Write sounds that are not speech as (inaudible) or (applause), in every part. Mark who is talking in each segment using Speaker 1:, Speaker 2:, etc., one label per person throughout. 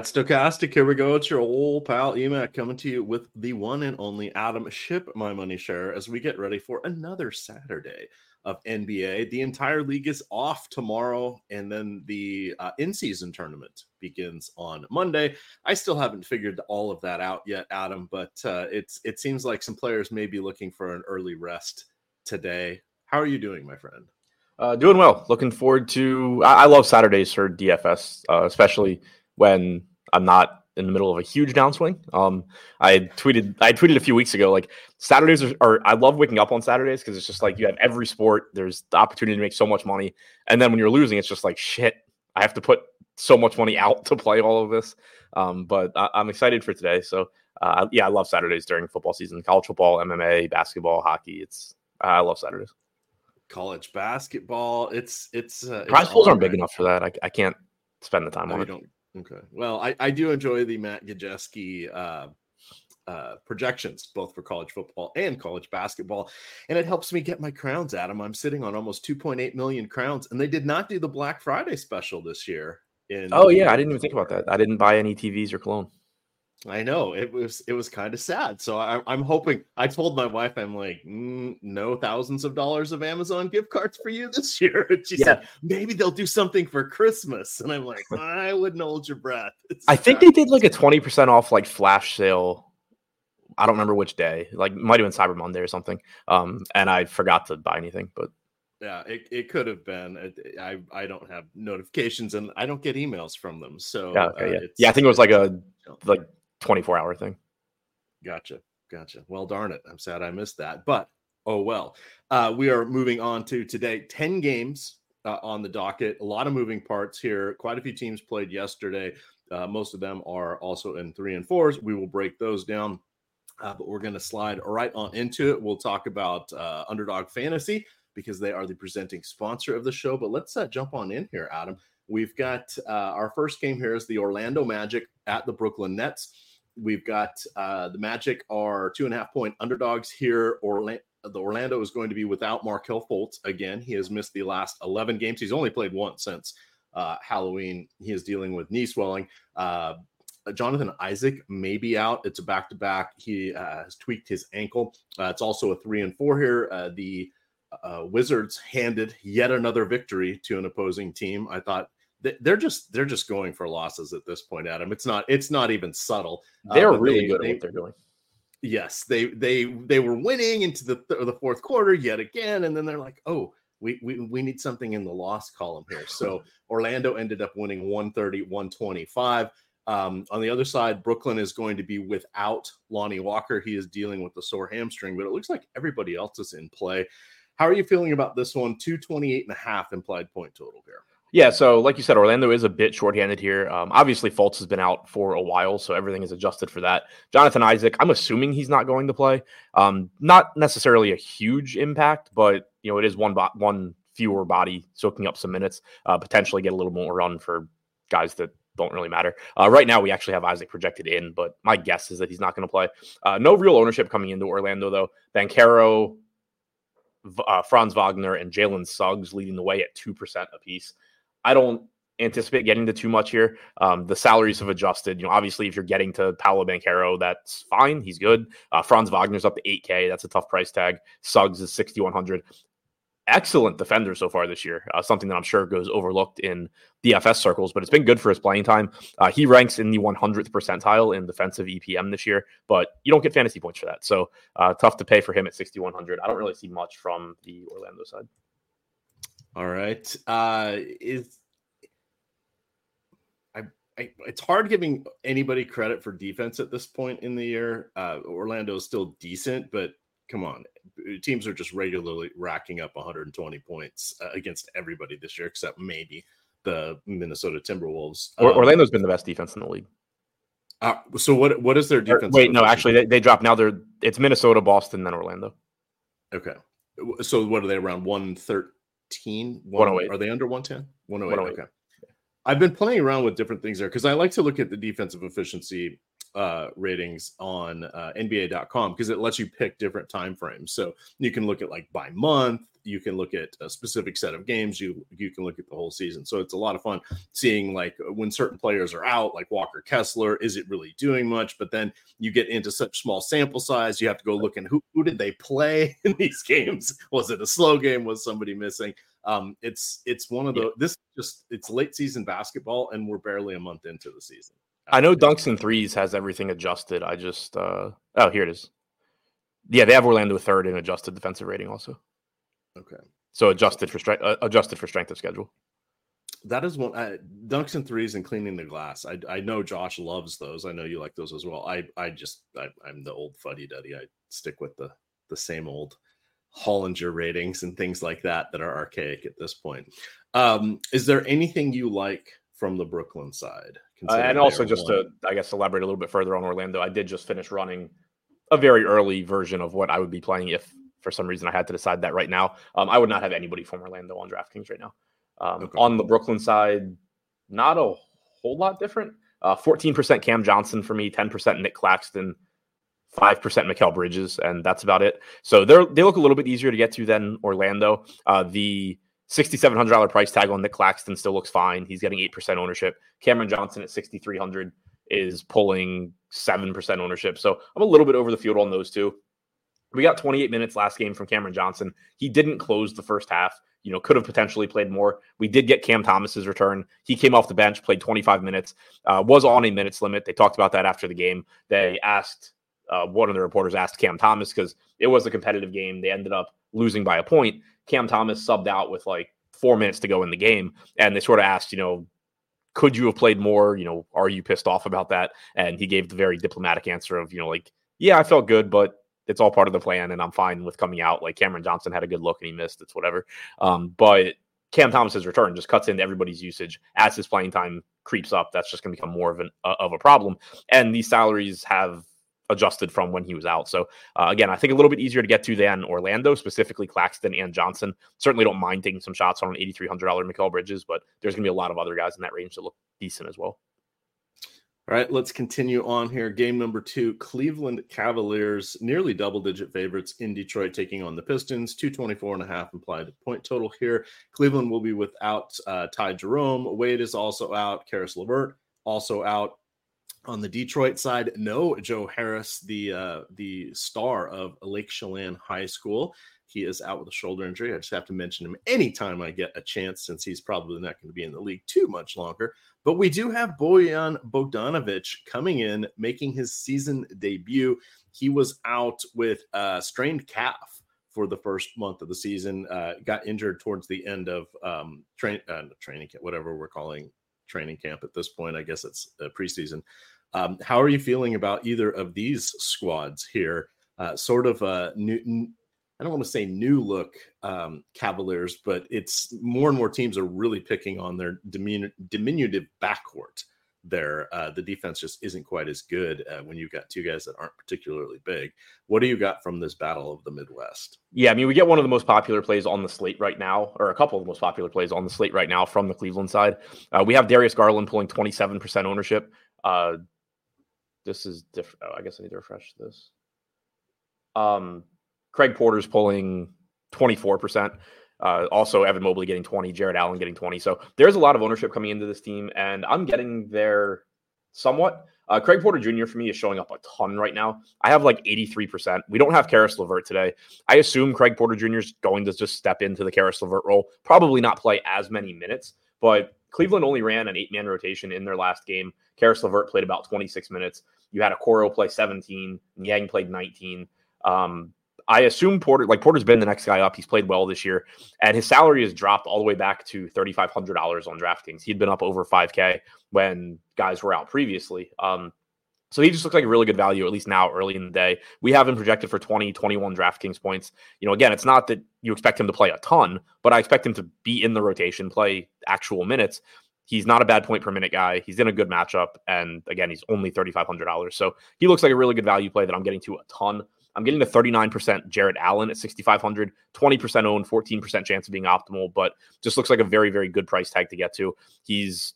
Speaker 1: right, Stokastic, here we go. It's your old pal EMac coming to you with the one and only Adam Ship My Money Scherer as we get ready for another Saturday of NBA. The entire league is off tomorrow, and then the uh, in season tournament begins on Monday. I still haven't figured all of that out yet, Adam, but uh, it's it seems like some players may be looking for an early rest today. How are you doing, my friend?
Speaker 2: Uh, doing well. Looking forward to. I, I love Saturdays for DFS, uh, especially when I'm not in the middle of a huge downswing. Um, I tweeted I tweeted a few weeks ago like Saturdays are, are I love waking up on Saturdays because it's just like you have every sport. There's the opportunity to make so much money, and then when you're losing, it's just like shit. I have to put so much money out (laughs) to play all of this. Um, but I, am excited for today. So uh, yeah, I love Saturdays during football season, college football, MMA, basketball, hockey. It's I love Saturdays.
Speaker 1: College basketball. It's it's uh,
Speaker 2: prize pools aren't big enough for that. I, I can't spend the time
Speaker 1: no,
Speaker 2: on
Speaker 1: it.
Speaker 2: Don't
Speaker 1: Okay. Well, I, I do enjoy the Matt Gajeski uh, uh, projections, both for college football and college basketball. And it helps me get my crowns, Adam. I'm sitting on almost 2.8 million crowns, and they did not do the Black Friday special this year.
Speaker 2: In oh, yeah. I didn't even think about that. I didn't buy any TVs or cologne.
Speaker 1: I know it was it was kind of sad. So I, am hoping. I told my wife, I'm like, mm, no thousands of dollars of Amazon gift cards for you this (laughs) year. And she yeah. said maybe they'll do something for Christmas, and I'm like, I wouldn't hold your breath.
Speaker 2: It's I think they did like a twenty percent off like flash sale. I don't remember which day. Like might have been Cyber Monday or something. Um, and I forgot to buy anything, but
Speaker 1: yeah, it, it could have been. I I don't have notifications and I don't get emails from them. So
Speaker 2: yeah, okay, uh, yeah. yeah, I think it was like a like 24 hour thing.
Speaker 1: Gotcha. Gotcha. Well, darn it. I'm sad I missed that, but oh well. Uh, we are moving on to today 10 games uh, on the docket. A lot of moving parts here. Quite a few teams played yesterday. Uh, most of them are also in three and fours. We will break those down, uh, but we're going to slide right on into it. We'll talk about uh, Underdog Fantasy because they are the presenting sponsor of the show. But let's uh, jump on in here, Adam. We've got our first game here is the Orlando Magic at the Brooklyn Nets. We've got uh, the Magic are two and a half point underdogs here. Orlando, the Orlando is going to be without Markelle Fultz again. He has missed the last 11 games. He's only played once since uh, Halloween. He is dealing with knee swelling. Uh, Jonathan Isaac may be out. It's a back to back. He uh, has tweaked his ankle. Uh, it's also a three and four here. Uh, the uh, Wizards handed yet another victory to an opposing team. I thought they're just they're just going for losses at this point, Adam. It's not it's not even subtle.
Speaker 2: Uh, they're uh, really they, good at they, what they're doing.
Speaker 1: Yes, they they they were winning into the th- the fourth quarter yet again, and then they're like, oh, we we, we need something in the loss column here. So (laughs) Orlando ended up winning 130, 125. Um, on the other side, Brooklyn is going to be without Lonnie Walker. He is dealing with the sore hamstring, but it looks like everybody else is in play. How are you feeling about this one? 228 and a half implied point total here.
Speaker 2: Yeah, so like you said, Orlando is a bit shorthanded here. Um, obviously, Fultz has been out for a while, so everything is adjusted for that. Jonathan Isaac, I'm assuming he's not going to play. Um, not necessarily a huge impact, but you know it is one bo- one fewer body soaking up some minutes. Uh, potentially get a little more run for guys that don't really matter. Uh, right now, we actually have Isaac projected in, but my guess is that he's not going to play. Uh, no real ownership coming into Orlando though. Banchero, uh, Franz Wagner, and Jalen Suggs leading the way at two percent apiece. I don't anticipate getting to too much here. Um, the salaries have adjusted. You know, obviously, if you're getting to Paolo Banchero, that's fine. He's good. Uh, Franz Wagner's up to 8K. That's a tough price tag. Suggs is 6,100. Excellent defender so far this year. Uh, something that I'm sure goes overlooked in DFS circles, but it's been good for his playing time. Uh, he ranks in the 100th percentile in defensive EPM this year, but you don't get fantasy points for that. So uh, tough to pay for him at 6,100. I don't really see much from the Orlando side.
Speaker 1: All right. Uh, is I, I, it's hard giving anybody credit for defense at this point in the year. Uh, Orlando is still decent, but come on, teams are just regularly racking up 120 points uh, against everybody this year, except maybe the Minnesota Timberwolves.
Speaker 2: Um, Orlando's been the best defense in the league.
Speaker 1: Uh, so what what is their defense?
Speaker 2: wait, no, actually, they, they dropped now. They're it's Minnesota, Boston, then Orlando.
Speaker 1: Okay, so what are they around one third? 108. Are they under 110? 108. 108. Okay. I've been playing around with different things there because I like to look at the defensive efficiency uh, ratings on uh, NBA.com because it lets you pick different time frames. So you can look at like by month, you can look at a specific set of games, you you can look at the whole season. So it's a lot of fun seeing like when certain players are out, like Walker Kessler, is it really doing much? But then you get into such small sample size, you have to go look and who who did they play (laughs) in these games? Was it a slow game? Was somebody missing? Um, it's it's one of the yeah. this just it's late season basketball, and we're barely a month into the season.
Speaker 2: I know dunks and threes has everything adjusted. I just uh oh here it is. Yeah, they have Orlando third in adjusted defensive rating also.
Speaker 1: Okay.
Speaker 2: So adjusted for strength uh, adjusted for strength of schedule.
Speaker 1: That is one uh, dunks and threes and cleaning the glass. I I know Josh loves those. I know you like those as well. I I just I, I'm the old fuddy duddy. I stick with the the same old Hollinger ratings and things like that that are archaic at this point. Um, is there anything you like from the Brooklyn side?
Speaker 2: Uh, and also, just one? to, I guess, elaborate a little bit further on Orlando, I did just finish running a very early version of what I would be playing if for some reason I had to decide that right now. Um, I would not have anybody from Orlando on DraftKings right now. Um, okay. On the Brooklyn side, not a whole lot different. Uh, 14% Cam Johnson for me, 10% Nick Claxton, 5% Mikal Bridges, and that's about it. So they they look a little bit easier to get to than Orlando. Uh, the $6,700 price tag on Nick Claxton still looks fine. He's getting 8% ownership. Cameron Johnson at 6,300 is pulling 7% ownership. So I'm a little bit over the field on those two. We got 28 minutes last game from Cameron Johnson. He didn't close the first half. You know, could have potentially played more. We did get Cam Thomas's return. He came off the bench, played 25 minutes, uh, was on a minutes limit. They talked about that after the game. They asked uh, one of the reporters asked Cam Thomas because it was a competitive game. They ended up losing by a point. Cam Thomas subbed out with like four minutes to go in the game, and they sort of asked, you know, could you have played more? You know, are you pissed off about that? And he gave the very diplomatic answer of, you know, like, yeah, I felt good, but it's all part of the plan, and I'm fine with coming out. Like Cameron Johnson had a good look and he missed. It's whatever. Um, but Cam Thomas's return just cuts into everybody's usage as his playing time creeps up. That's just going to become more of an uh, of a problem. And these salaries have adjusted from when he was out. So uh, again, I think a little bit easier to get to than Orlando, specifically Claxton and Johnson. Certainly don't mind taking some shots on an $8,300 Mikal Bridges, but there's going to be a lot of other guys in that range that look decent as well.
Speaker 1: All right, let's continue on here. Game number two Cleveland Cavaliers, nearly double digit favorites in Detroit, taking on the Pistons. 224 and a half implied point total here. Cleveland will be without uh, Ty Jerome. Wade is also out. Caris LeVert also out. On the Detroit side, no Joe Harris, the uh, the star of Lake Chelan High School. He is out with a shoulder injury. I just have to mention him anytime I get a chance, since he's probably not going to be in the league too much longer. But we do have Bojan Bogdanovic coming in, making his season debut. He was out with a strained calf for the first month of the season. Uh, got injured towards the end of um, uh, training, whatever we're calling training camp at this point. I guess it's a preseason. Um, how are you feeling about either of these squads here? Uh, sort of a new, I don't want to say new look um, Cavaliers, but it's more and more teams are really picking on their diminu- diminutive backcourt. There, uh, the defense just isn't quite as good uh, when you've got two guys that aren't particularly big. What do you got from this battle of the Midwest?
Speaker 2: Yeah, I mean, we get one of the most popular plays on the slate right now, or a couple of the most popular plays on the slate right now from the Cleveland side. Uh, we have Darius Garland pulling 27% ownership. Uh, this is different. Oh, I guess I need to refresh this. Um, Craig Porter's pulling 24%. Uh, also, Evan Mobley getting 20, Jarrett Allen getting 20. So there's a lot of ownership coming into this team, and I'm getting there somewhat. Uh, Craig Porter Jr. for me is showing up a ton right now. I have like 83%. We don't have Caris LeVert today. I assume Craig Porter Jr. is going to just step into the Caris LeVert role, probably not play as many minutes, but Cleveland only ran an eight man rotation in their last game. Caris LeVert played about 26 minutes. You had a Okoro play 17, Niang played 19. Um, I assume Porter, like Porter's been the next guy up. He's played well this year, and his salary has dropped all the way back to thirty five hundred dollars on DraftKings. He'd been up over five k when guys were out previously. Um, so he just looks like a really good value, at least now early in the day. We have him projected for 20, 21 DraftKings points. You know, again, it's not that you expect him to play a ton, but I expect him to be in the rotation, play actual minutes. He's not a bad point per minute guy. He's in a good matchup. And again, he's only $3,500. So he looks like a really good value play that I'm getting to a ton. I'm getting the 39% Jarrett Allen at 6,500, 20% owned, 14% chance of being optimal, but just looks like a very, very good price tag to get to. He's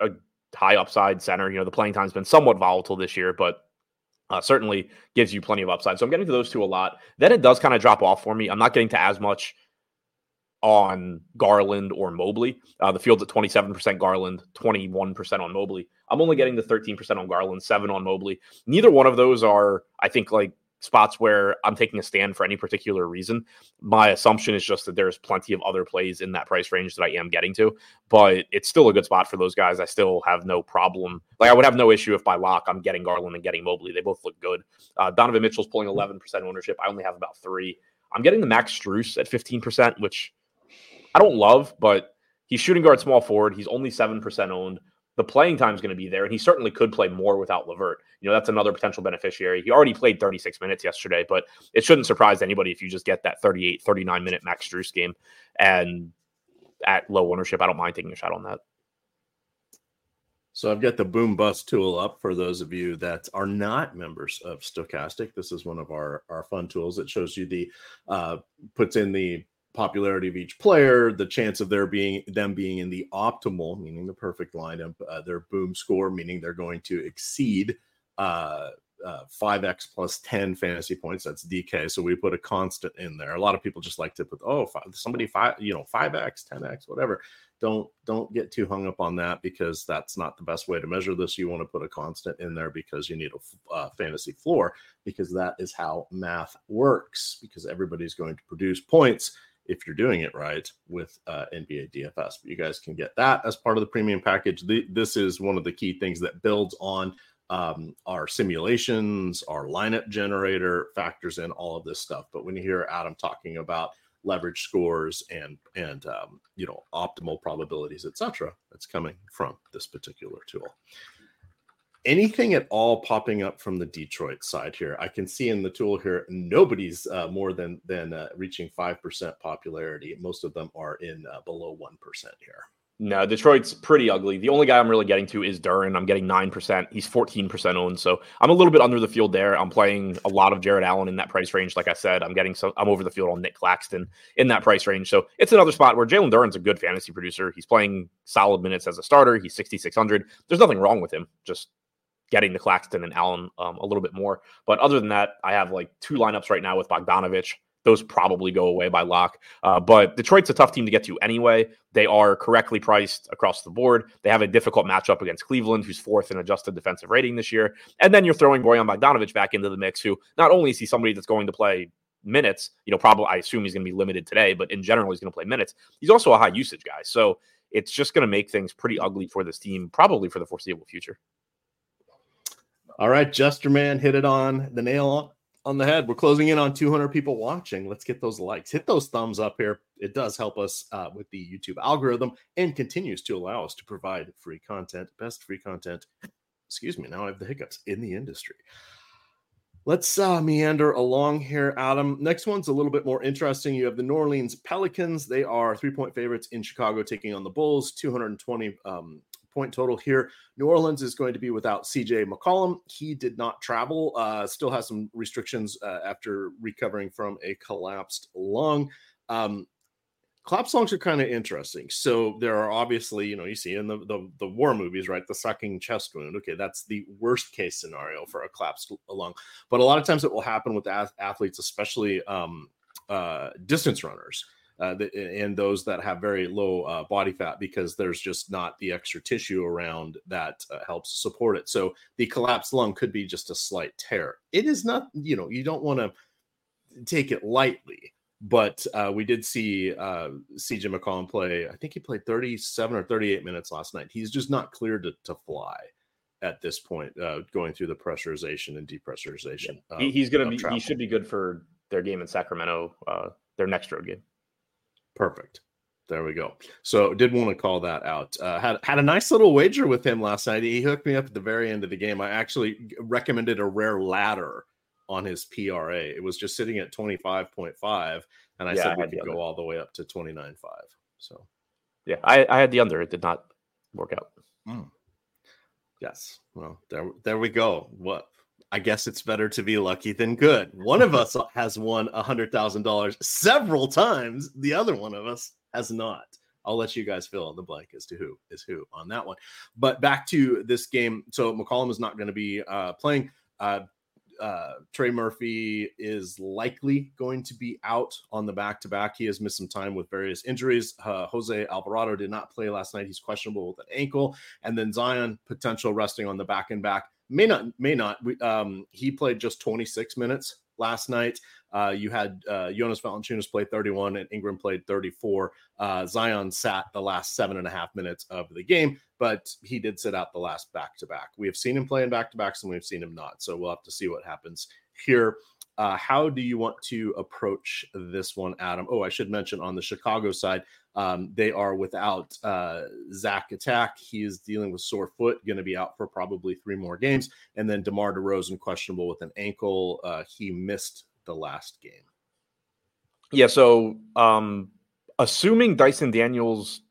Speaker 2: a high upside center. You know, the playing time's been somewhat volatile this year, but uh, certainly gives you plenty of upside. So I'm getting to those two a lot. Then it does kind of drop off for me. I'm not getting to as much on Garland or Mobley. Uh, the field's at 27% Garland, 21% on Mobley. I'm only getting the 13% on Garland, 7 on Mobley. Neither one of those are, I think, like spots where I'm taking a stand for any particular reason. My assumption is just that there's plenty of other plays in that price range that I am getting to, but it's still a good spot for those guys. I still have no problem. Like I would have no issue if by lock I'm getting Garland and getting Mobley. They both look good. Uh, Donovan Mitchell's pulling 11% ownership. I only have about three. I'm getting the Max Strus at 15%, which I don't love, but he's shooting guard small forward. He's only 7% owned the playing time is going to be there, and he certainly could play more without LeVert. You know, that's another potential beneficiary. He already played 36 minutes yesterday, but it shouldn't surprise anybody if you just get that 38, 39 minute Max Strus game. And at low ownership, I don't mind taking a shot on that.
Speaker 1: So I've got the boom bust tool up for those of you that are not members of Stokastic. This is one of our our fun tools. It shows you the uh, puts in the popularity of each player, the chance of their being them being in the optimal, meaning the perfect lineup, uh, their boom score, meaning they're going to exceed uh, uh, 5x plus 10 fantasy points. That's DK. So we put a constant in there. A lot of people just like to put, oh, five, somebody five, you know, 5x, 10x, whatever. Don't don't get too hung up on that because that's not the best way to measure this. You want to put a constant in there because you need a uh, fantasy floor because that is how math works. Because everybody's going to produce points if you're doing it right with uh, NBA DFS. But you guys can get that as part of the premium package. The, this is one of the key things that builds on um, our simulations, our lineup generator, factors in all of this stuff. But when you hear Adam talking about leverage scores and and um, you know optimal probabilities, etc., that's coming from this particular tool anything at all popping up from the Detroit side here? I can see in the tool here, nobody's uh, more than than uh, reaching five percent popularity. Most of them are in uh, below one percent here.
Speaker 2: No, Detroit's pretty ugly. The only guy I'm really getting to is Duren. I'm getting 9%. He's 14% owned. So I'm a little bit under the field there. I'm playing a lot of Jarrett Allen in that price range. Like I said, I'm getting so I'm over the field on Nick Claxton in that price range. So it's another spot where Jalen Duren's a good fantasy producer. He's playing solid minutes as a starter. He's 6,600. There's nothing wrong with him. Just getting the Claxton and Allen um, a little bit more. But other than that, I have like two lineups right now with Bogdanovic. Those probably go away by lock. Uh, but Detroit's a tough team to get to anyway. They are correctly priced across the board. They have a difficult matchup against Cleveland, who's fourth in adjusted defensive rating this year. And then you're throwing Bojan Bogdanovic back into the mix, who not only is he somebody that's going to play minutes, you know, probably I assume he's going to be limited today, but in general, he's going to play minutes. He's also a high usage guy. So it's just going to make things pretty ugly for this team, probably for the foreseeable future.
Speaker 1: All right, Jester Man hit it on the nail on the head. We're closing in on 200 people watching. Let's get those likes. Hit those thumbs up here. It does help us uh, with the YouTube algorithm and continues to allow us to provide free content, best free content. Excuse me, now I have the hiccups in the industry. Let's uh, meander along here, Adam. Next one's a little bit more interesting. You have the New Orleans Pelicans. They are three point favorites in Chicago, taking on the Bulls. 220 um, point total here. New Orleans is going to be without CJ McCollum. He did not travel, uh, still has some restrictions uh, after recovering from a collapsed lung. Um, collapsed lungs are kind of interesting. So there are obviously, you know, you see in the, the, the war movies, right? The sucking chest wound. Okay, that's the worst case scenario for a collapsed lung. But a lot of times it will happen with athletes, especially um, uh, distance runners uh, and those that have very low uh, body fat because there's just not the extra tissue around that uh, helps support it. So the collapsed lung could be just a slight tear. It is not, you know, you don't want to take it lightly. But uh, we did see uh, CJ McCollum play. I think he played 37 or 38 minutes last night. He's just not cleared to, to fly at this point, uh, going through the pressurization and depressurization.
Speaker 2: Yeah. He, he's going to be. Travel. He should be good for their game in Sacramento, uh, their next road game.
Speaker 1: Perfect. There we go. So did want to call that out. Uh, had had a nice little wager with him last night. He hooked me up at the very end of the game. I actually recommended a rare ladder on his PRA. It was just sitting at 25.5 and I yeah, said we could go all the way up to 29.5. So
Speaker 2: yeah, I, I had the under. It did not work out. Mm.
Speaker 1: Yes. Well, there there we go. What I guess it's better to be lucky than good. One of us (laughs) has won a hundred thousand dollars several times. The other one of us has not. I'll let you guys fill in the blank as to who is who on that one. But back to this game. So McCollum is not going to be uh, playing. Uh, uh, Trey Murphy is likely going to be out on the back to back. He has missed some time with various injuries. Uh, Jose Alvarado did not play last night. He's questionable with an ankle. And then Zion, potential resting on the back and back. May not, may not. Um, he played just 26 minutes last night. Uh, you had uh, Jonas Valanciunas play 31 and Ingram played 34. Uh, Zion sat the last seven and a half minutes of the game, but he did sit out the last back to back. We have seen him play in back to backs and we've seen him not. So we'll have to see what happens here. Uh, how do you want to approach this one, Adam? Oh, I should mention on the Chicago side, um, they are without uh, Zach Attack. He is dealing with sore foot, going to be out for probably three more games. And then DeMar DeRozan questionable with an ankle. Uh, he missed the last game.
Speaker 2: Yeah. So, um, assuming Dyson Daniels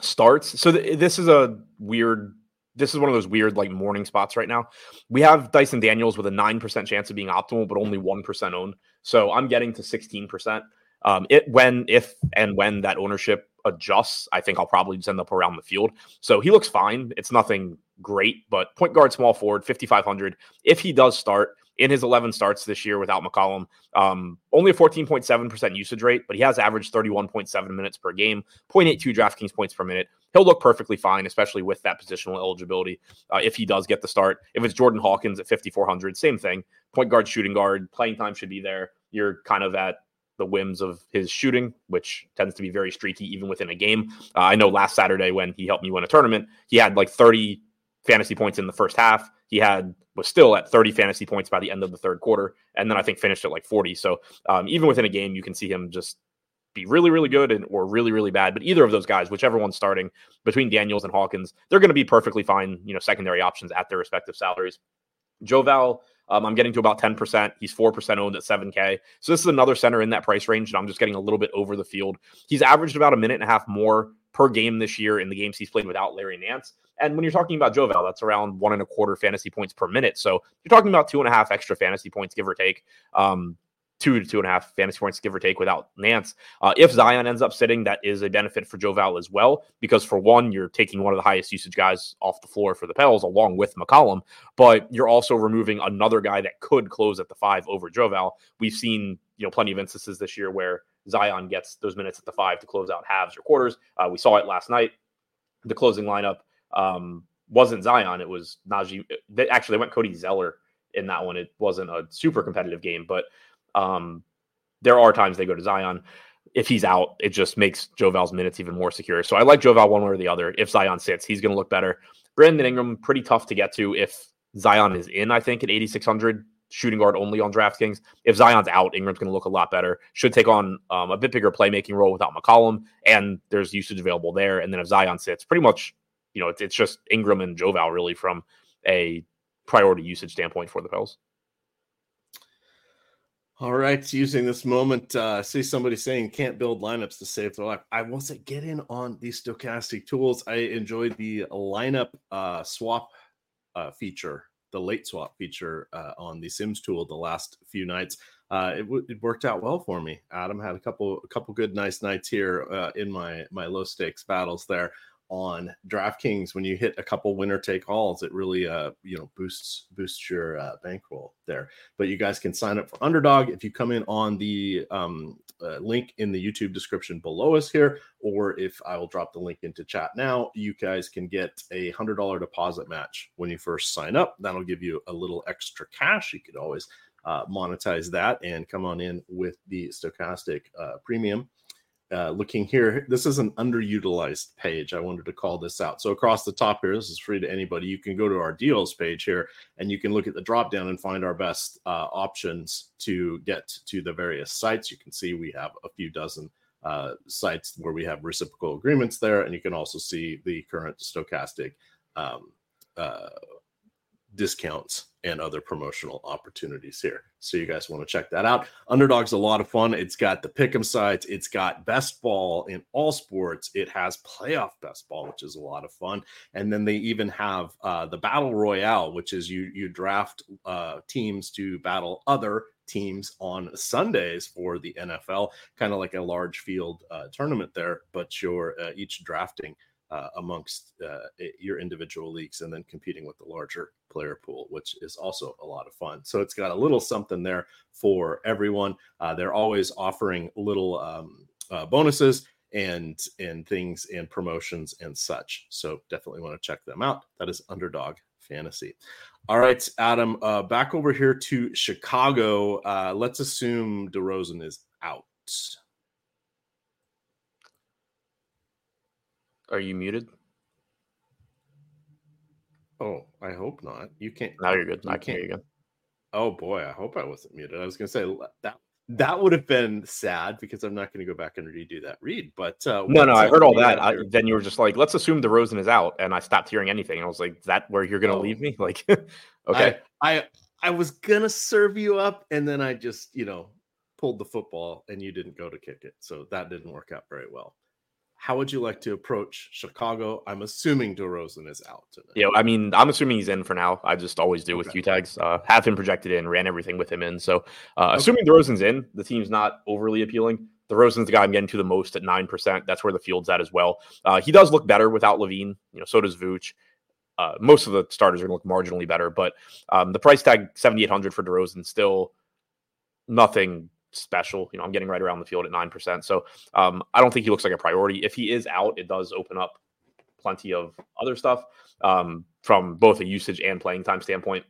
Speaker 2: starts, so th- this is a weird. This is one of those weird like morning spots right now. We have Dyson Daniels with a nine percent chance of being optimal, but only one percent owned. So I'm getting to sixteen percent. Um, it when if and when that ownership adjusts, I think I'll probably just end up around the field. So he looks fine. It's nothing great, but point guard, small forward, 5,500. If he does start, in his 11 starts this year without McCollum. Um, only a 14.7% usage rate, but he has averaged 31.7 minutes per game, 0.82 DraftKings points per minute. He'll look perfectly fine, especially with that positional eligibility uh, if he does get the start. If it's Jordan Hawkins at 5,400, same thing. Point guard, shooting guard, playing time should be there. You're kind of at the whims of his shooting, which tends to be very streaky even within a game. Uh, I know last Saturday when he helped me win a tournament, he had like 30 fantasy points in the first half. He had was still at 30 fantasy points by the end of the third quarter, and then I think finished at like 40. So um, even within a game, you can see him just be really, really good and or really, really bad. But either of those guys, whichever one's starting between Daniels and Hawkins, they're going to be perfectly fine. You know, secondary options at their respective salaries. Joval, um, I'm getting to about 10%. He's 4% owned at 7K. So this is another center in that price range, and I'm just getting a little bit over the field. He's averaged about a minute and a half more per game this year in the games he's played without Larry Nance. And when you're talking about Joval, that's around one and a quarter fantasy points per minute. So you're talking about two and a half extra fantasy points, give or take. Um, two to two and a half fantasy points, give or take, without Nance. Uh, if Zion ends up sitting, that is a benefit for Joval as well, because for one, you're taking one of the highest usage guys off the floor for the Pels, along with McCollum, but you're also removing another guy that could close at the five over Joval. We've seen you know plenty of instances this year where Zion gets those minutes at the five to close out halves or quarters. Uh, we saw it last night. The closing lineup um, wasn't Zion. It was Naji. They actually they went Cody Zeller in that one. It wasn't a super competitive game, but um, there are times they go to Zion. If he's out, it just makes Joval's minutes even more secure. So I like Joval one way or the other. If Zion sits, he's going to look better. Brandon Ingram, pretty tough to get to if Zion is in, I think, at 8,600 shooting guard only on DraftKings. If Zion's out, Ingram's going to look a lot better. Should take on um, a bit bigger playmaking role without McCollum, and there's usage available there. And then if Zion sits, pretty much, you know, it's, it's just Ingram and Joval really from a priority usage standpoint for the Pels.
Speaker 1: All right, using this moment, uh, see somebody saying can't build lineups to save their life. I say get in on these Stokastic tools. I enjoyed the lineup uh, swap uh, feature the late swap feature uh, on the Sims tool the last few nights. Uh, it, w- it, worked out well for me. Adam had a couple a couple good nice nights here uh, in my my low stakes battles there on DraftKings. When you hit a couple winner take alls, it really uh you know boosts boosts your uh, bankroll there. But you guys can sign up for Underdog if you come in on the um, uh, link in the YouTube description below us here, or if I will drop the link into chat now, you guys can get a hundred dollar deposit match when you first sign up. That'll give you a little extra cash. You could always uh, monetize that and come on in with the Stokastic uh, premium uh, looking here, this is an underutilized page. I wanted to call this out. So across the top here, this is free to anybody. You can go to our deals page here, and you can look at the drop down and find our best uh, options to get to the various sites. You can see we have a few dozen uh, sites where we have reciprocal agreements there, and you can also see the current Stokastic um, uh, discounts and other promotional opportunities here. So you guys want to check that out. Underdog's a lot of fun. It's got the pick'em sites. It's got best ball in all sports. It has playoff best ball, which is a lot of fun. And then they even have uh, the battle royale, which is you you draft uh, teams to battle other teams on Sundays for the NFL, kind of like a large field uh, tournament there, but you're uh, each drafting uh, amongst uh, your individual leagues and then competing with the larger player pool, which is also a lot of fun. So it's got a little something there for everyone. Uh, they're always offering little um, uh, bonuses and and things and promotions and such. So definitely want to check them out. That is Underdog Fantasy. All right, Adam, uh, back over here to Chicago. Uh, let's assume DeRozan is out.
Speaker 2: Are you muted?
Speaker 1: Oh, I hope not. You can't.
Speaker 2: Now you're good.
Speaker 1: You
Speaker 2: I can't hear you again.
Speaker 1: Oh boy, I hope I wasn't muted. I was going to say that that would have been sad because I'm not going to go back and redo that read. But uh,
Speaker 2: no, no, I heard all that. I, then you were just like, "Let's assume DeRozan is out," and I stopped hearing anything. I was like, "Is that where you're going to oh. leave me?" (laughs) Like, okay,
Speaker 1: I, I I was gonna serve you up, and then I just you know pulled the football, and you didn't go to kick it, so that didn't work out very well how would you like to approach Chicago? I'm assuming DeRozan is out.
Speaker 2: Tonight. Yeah, I mean, I'm assuming he's in for now. I just always do okay. with Q tags. Uh, have him projected in, ran everything with him in. So, uh, okay. assuming DeRozan's in, the team's not overly appealing. DeRozan's the guy I'm getting to the most at nine percent. That's where the field's at as well. Uh, he does look better without LaVine. You know, so does Vooch. Uh, most of the starters are going to look marginally better, but um, the price tag 7,800 for DeRozan still nothing special. You know, I'm getting right around the field at 9%. So um, I don't think he looks like a priority. If he is out, it does open up plenty of other stuff um, from both a usage and playing time standpoint.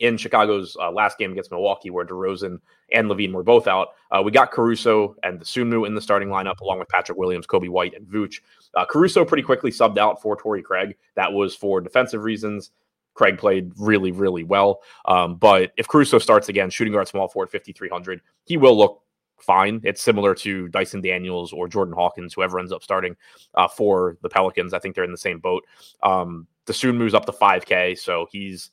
Speaker 2: In Chicago's uh, last game against Milwaukee, where DeRozan and LaVine were both out, uh, we got Caruso and Dosunmu in the starting lineup, along with Patrick Williams, Coby White, and Vooch. Uh, Caruso pretty quickly subbed out for Torrey Craig. That was for defensive reasons. Craig played really, really well. Um, but if Caruso starts again, shooting guard small forward 5,300, he will look fine. It's similar to Dyson Daniels or Jordan Hawkins, whoever ends up starting uh, for the Pelicans. I think they're in the same boat. Um, Dosunmu's up to 5K, so he's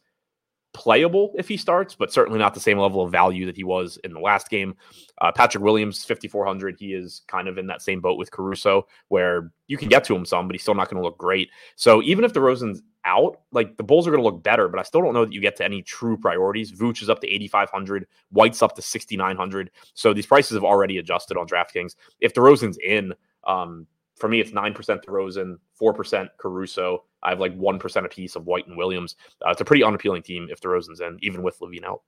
Speaker 2: playable if he starts, but certainly not the same level of value that he was in the last game. Uh, Patrick Williams, 5,400. He is kind of in that same boat with Caruso, where you can get to him some, but he's still not going to look great. So even if DeRozan's out, like the Bulls are going to look better, but I still don't know that you get to any true priorities. Vooch is up to 8,500, White's up to 6,900. So these prices have already adjusted on DraftKings. If DeRozan's in, um, for me, it's 9% DeRozan, 4% Caruso. I have like 1% a piece of White and Williams. Uh, it's a pretty unappealing team if DeRozan's in, even with LaVine out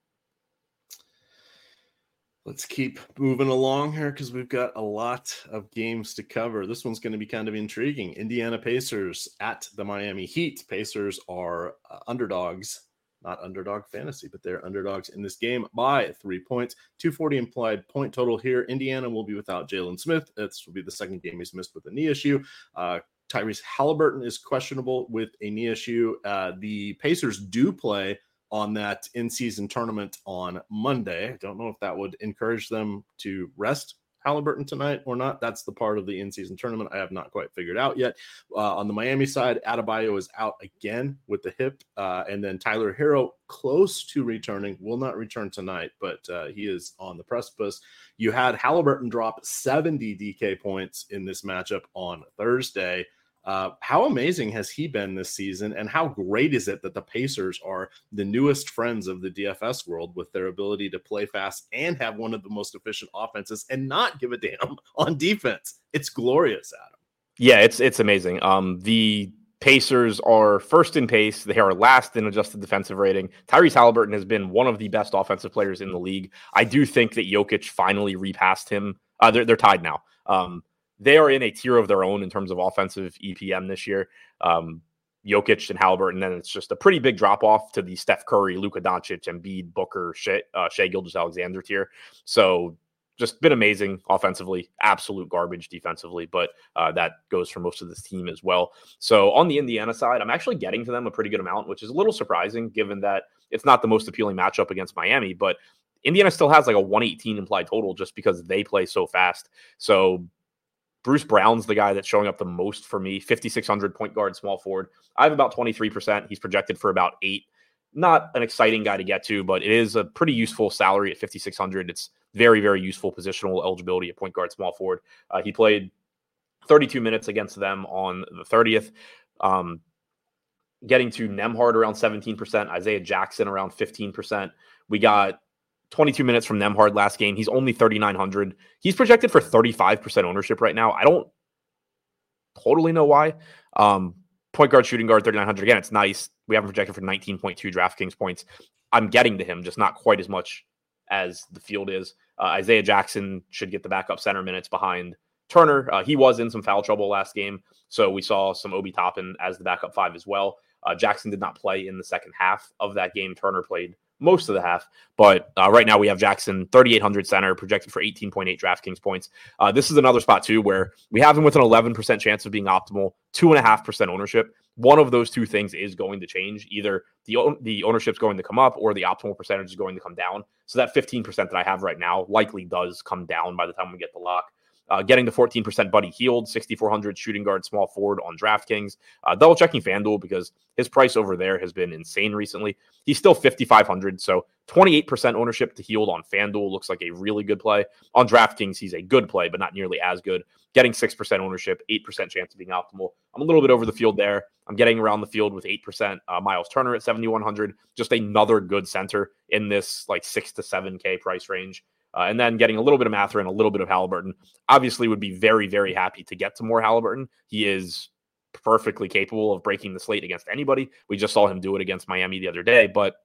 Speaker 1: let's keep moving along here because we've got a lot of games to cover. This one's going to be kind of intriguing. Indiana Pacers at the Miami Heat. Pacers are uh, underdogs, not underdog fantasy, but they're underdogs in this game by three points. 240 implied point total here. Indiana will be without Jalen Smith. This will be the second game he's missed with a knee issue. Uh, Tyrese Halliburton is questionable with a knee issue. Uh, the Pacers do play on that in season tournament on Monday. I don't know if that would encourage them to rest Halliburton tonight or not. That's the part of the in season tournament I have not quite figured out yet. Uh, on the Miami side, Adebayo is out again with the hip. Uh, and then Tyler Herro, close to returning, will not return tonight, but uh, he is on the precipice. You had Halliburton drop 70 DK points in this matchup on Thursday. Uh, how amazing has he been this season? And how great is it that the Pacers are the newest friends of the DFS world with their ability to play fast and have one of the most efficient offenses and not give a damn (laughs) on defense? It's glorious, Adam.
Speaker 2: Yeah, it's it's amazing. Um, the Pacers are first in pace. They are last in adjusted defensive rating. Tyrese Halliburton has been one of the best offensive players in the league. I do think that Jokic finally repassed him. Uh, they're, they're tied now. Um, they are in a tier of their own in terms of offensive EPM this year. Um, Jokic and Halliburton, and then it's just a pretty big drop off to the Steph Curry, Luka Doncic, Embiid, Booker, Shai, uh, Shai Gilgeous-Alexander tier. So just been amazing offensively, absolute garbage defensively, but uh, that goes for most of this team as well. So on the Indiana side, I'm actually getting to them a pretty good amount, which is a little surprising given that it's not the most appealing matchup against Miami, but Indiana still has like a 118 implied total just because they play so fast. So Bruce Brown's the guy that's showing up the most for me. 5,600 point guard, small forward. I have about 23%. He's projected for about eight. Not an exciting guy to get to, but it is a pretty useful salary at 5,600. It's very, very useful positional eligibility at point guard, small forward. Uh, he played 32 minutes against them on the 30th. Um, getting to Nembhard around 17%, Isaiah Jackson around 15%. We got 22 minutes from Nembhard last game. He's only 3,900. He's projected for 35% ownership right now. I don't totally know why. Um, point guard, shooting guard, 3,900. Again, it's nice. We have him projected for 19.2 DraftKings points. I'm getting to him, just not quite as much as the field is. Uh, Isaiah Jackson should get the backup center minutes behind Turner. Uh, he was in some foul trouble last game, so we saw some Obi Toppin as the backup five as well. Uh, Jackson did not play in the second half of that game. Turner played most of the half. But uh, right now we have Jackson 3,800 center projected for 18.8 DraftKings points. Uh, this is another spot too where we have him with an 11% chance of being optimal, two and a half percent ownership. One of those two things is going to change. Either the the ownership's going to come up, or the optimal percentage is going to come down. So that 15% that I have right now likely does come down by the time we get the lock. Uh, getting the 14% Buddy Hield, 6,400 shooting guard, small forward on DraftKings. Uh, double checking FanDuel because his price over there has been insane recently. He's still 5,500. So 28% ownership to Hield on FanDuel looks like a really good play. On DraftKings, he's a good play, but not nearly as good. Getting 6% ownership, 8% chance of being optimal. I'm a little bit over the field there. I'm getting around the field with 8%. Uh, Miles Turner at 7,100. Just another good center in this like 6 to 7K price range. Uh, and then getting a little bit of Mathurin, a little bit of Halliburton. Obviously, would be very, very happy to get to more Halliburton. He is perfectly capable of breaking the slate against anybody. We just saw him do it against Miami the other day, but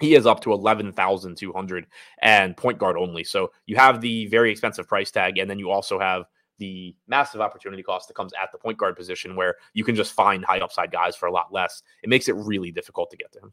Speaker 2: he is up to 11,200 and point guard only. So you have the very expensive price tag, and then you also have the massive opportunity cost that comes at the point guard position where you can just find high upside guys for a lot less. It makes it really difficult to get to him.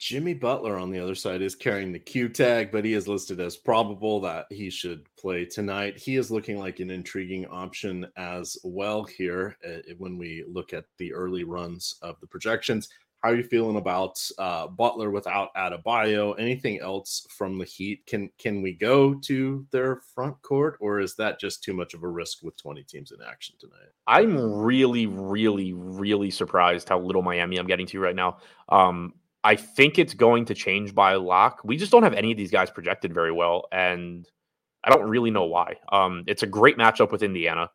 Speaker 1: Jimmy Butler on the other side is carrying the Q tag, but he is listed as probable that he should play tonight. He is looking like an intriguing option as well here uh, when we look at the early runs of the projections. How are you feeling about uh, Butler without Adebayo? Anything else from the Heat? Can can we go to their front court, or is that just too much of a risk with 20 teams in action tonight?
Speaker 2: I'm really, really, really surprised how little Miami I'm getting to right now. Um, I think it's going to change by lock. We just don't have any of these guys projected very well, and I don't really know why. Um, it's a great matchup with Indiana.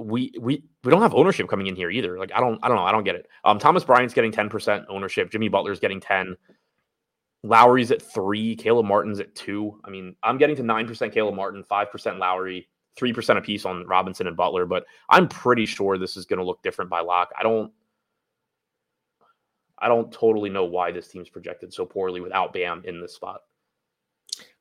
Speaker 2: We we we don't have ownership coming in here either. Like I don't I don't know I don't get it. Um, Thomas Bryant's getting ten percent ownership. Jimmy Butler's getting ten. Lowry's at three. Caleb Martin's at two. I mean, I'm getting to nine percent Caleb Martin, five percent Lowry, three percent apiece on Robinson and Butler. But I'm pretty sure this is going to look different by lock. I don't. I don't totally know why this team's projected so poorly without Bam in this spot.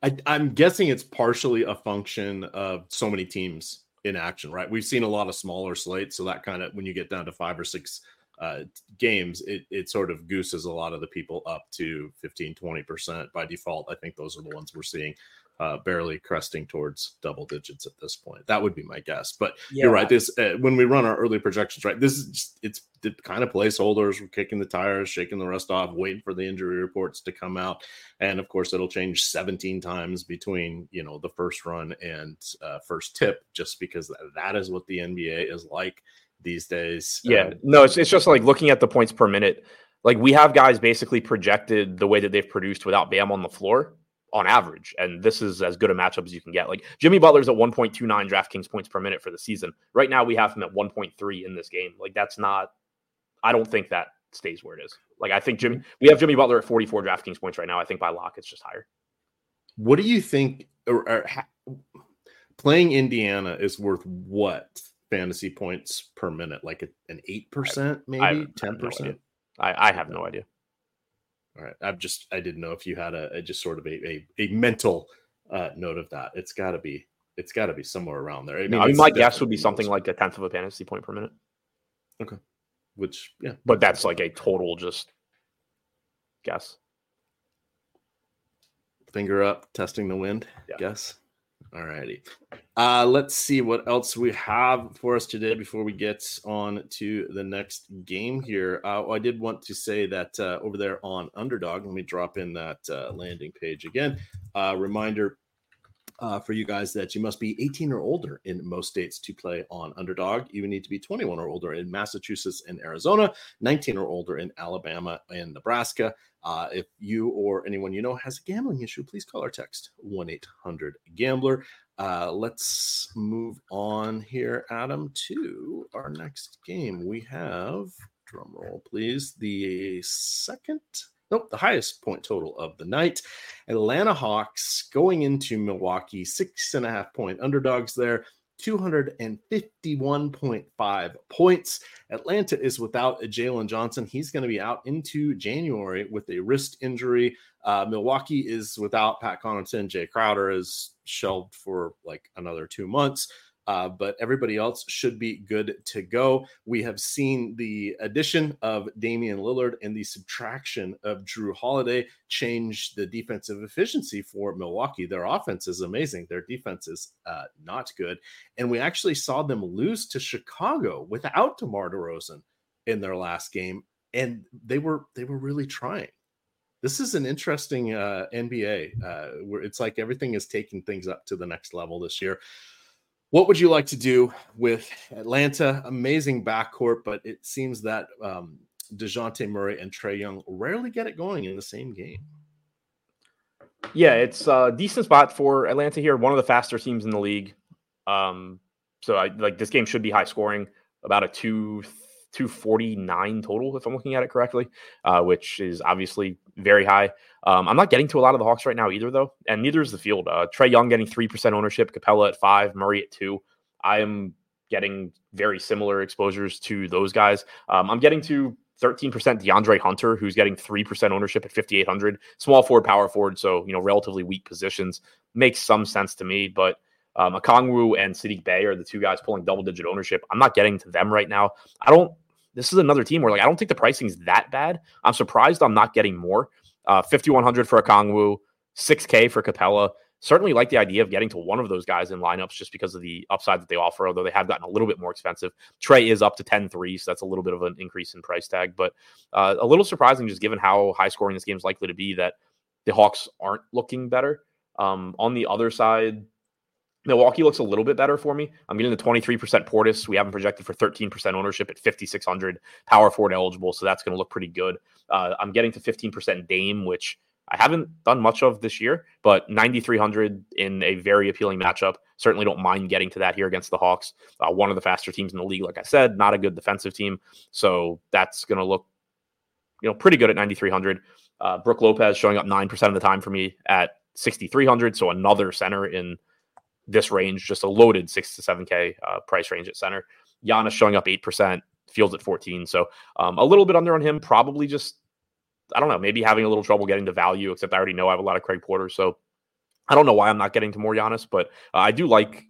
Speaker 1: I, am guessing it's partially a function of so many teams in action, right? We've seen a lot of smaller slates, so that kind of when you get down to five or six uh, games, it, it sort of gooses a lot of the people up to 15, 20% by default. I think those are the ones we're seeing uh, barely cresting towards double digits at this point. That would be my guess. But yeah. you're right. This uh, when we run our early projections, right? This is just, it's the kind of placeholders. We're kicking the tires, shaking the rust off, waiting for the injury reports to come out, and of course, it'll change 17 times between you know the first run and uh, first tip, just because that is what the NBA is like these days.
Speaker 2: Yeah, um, no, it's it's just like looking at the points per minute. Like we have guys basically projected the way that they've produced without Bam on the floor on average. And this is as good a matchup as you can get. Like Jimmy Butler's at 1.29 DraftKings points per minute for the season. Right now, we have him at 1.3 in this game. Like that's not, I don't think that stays where it is. Like I think Jimmy, we have Jimmy Butler at 44 DraftKings points right now. I think by lock, it's just higher.
Speaker 1: What do you think? Or, or ha, playing Indiana is worth what fantasy points per minute? Like a, an 8%, maybe 10%?
Speaker 2: No I, I have no idea.
Speaker 1: All right. I'm just I didn't know if you had a, a just sort of a a, a mental uh, note of that. It's got to be it's got to be somewhere around there.
Speaker 2: I mean, no, I mean my guess would be something like a tenth of a fantasy point per minute.
Speaker 1: Okay. Which yeah,
Speaker 2: but that's like a total just guess.
Speaker 1: Finger up, testing the wind. Yeah. Guess. All righty. Uh, let's see what else we have for us today before we get on to the next game here. Uh, I did want to say that uh, over there on Underdog, let me drop in that uh, landing page again. Uh, reminder uh, for you guys that you must be 18 or older in most states to play on Underdog. You need to be 21 or older in Massachusetts and Arizona, 19 or older in Alabama and Nebraska. Uh, if you or anyone you know has a gambling issue, please call or text 1 800 Gambler. Uh, let's move on here, Adam, to our next game. We have, drum roll please, the second nope, the highest point total of the night. Atlanta Hawks going into Milwaukee, six and a half point underdogs there. 251.5 points. Atlanta is without Jalen Johnson. He's going to be out into January with a wrist injury. Uh, Milwaukee is without Pat Connaughton. Jae Crowder is shelved for like another two months. Uh, but everybody else should be good to go. We have seen the addition of Damian Lillard and the subtraction of Jrue Holiday change the defensive efficiency for Milwaukee. Their offense is amazing, their defense is uh, not good. And we actually saw them lose to Chicago without DeMar DeRozan in their last game. And they were they were really trying this is an interesting uh, NBA uh, where it's like everything is taking things up to the next level this year. What would you like to do with Atlanta? Amazing backcourt, but it seems that um, Dejounte Murray and Trae Young rarely get it going in the same game.
Speaker 2: Yeah, it's a decent spot for Atlanta here. One of the faster teams in the league. Um, so I like this game should be high scoring, about a two 249 total, if I'm looking at it correctly, uh, which is obviously very high. Um, I'm not getting to a lot of the Hawks right now either, though, and neither is the field. Uh, Trae Young getting 3% ownership, Capela at five, Murray at two. I am getting very similar exposures to those guys. Um, I'm getting to 13% DeAndre Hunter, who's getting 3% ownership at 5,800. Small forward, power forward, so, you know, relatively weak positions. Makes some sense to me, but um, Okongwu and Saddiq Bey are the two guys pulling double digit ownership. I'm not getting to them right now. I don't this is another team where like I don't think the pricing is that bad. I'm surprised I'm not getting more. Uh, 5100 for Okongwu, 6K for Capela. Certainly like the idea of getting to one of those guys in lineups just because of the upside that they offer, although they have gotten a little bit more expensive. Trae is up to 10 3, so that's a little bit of an increase in price tag, but uh, a little surprising just given how high scoring this game is likely to be that the Hawks aren't looking better. Um, on the other side, Milwaukee looks a little bit better for me. I'm getting the 23% Portis. We haven't projected for 13% ownership at 5,600 power forward eligible. So that's going to look pretty good. Uh, I'm getting to 15% Dame, which I haven't done much of this year, but 9,300 in a very appealing matchup. Certainly don't mind getting to that here against the Hawks. Uh, one of the faster teams in the league, like I said, not a good defensive team. So that's going to look, you know, pretty good at 9,300. Uh, Brook Lopez showing up 9% of the time for me at 6,300. So another center in this range, just a loaded six to seven K uh, price range at center. Giannis showing up eight percent, Fields at fourteen, so um, a little bit under on him. Probably just I don't know, maybe having a little trouble getting to value. Except I already know I have a lot of Craig Porter, so I don't know why I'm not getting to more Giannis, but uh, I do like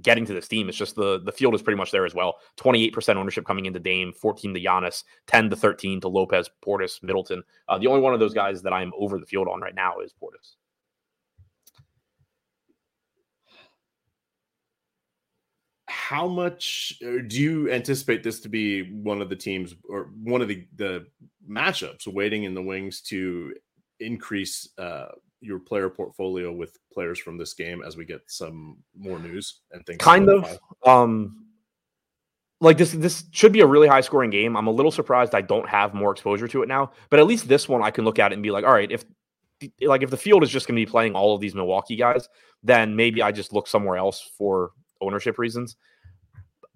Speaker 2: getting to this team. It's just the the field is pretty much there as well. 28% ownership coming into Dame, 14 to Giannis, 10 to 13 to Lopez, Portis, Middleton. Uh, the only one of those guys that I'm over the field on right now is Portis.
Speaker 1: How much uh, do you anticipate this to be one of the teams or one of the the matchups waiting in the wings to increase uh, your player portfolio with players from this game as we get some more news and things
Speaker 2: kind of um like this this should be a really high scoring game. I'm a little surprised i don't have more exposure to it now but at least this one i can look at it and be like all right if like if the field is just going to be playing all of these milwaukee guys then maybe i just look somewhere else for ownership reasons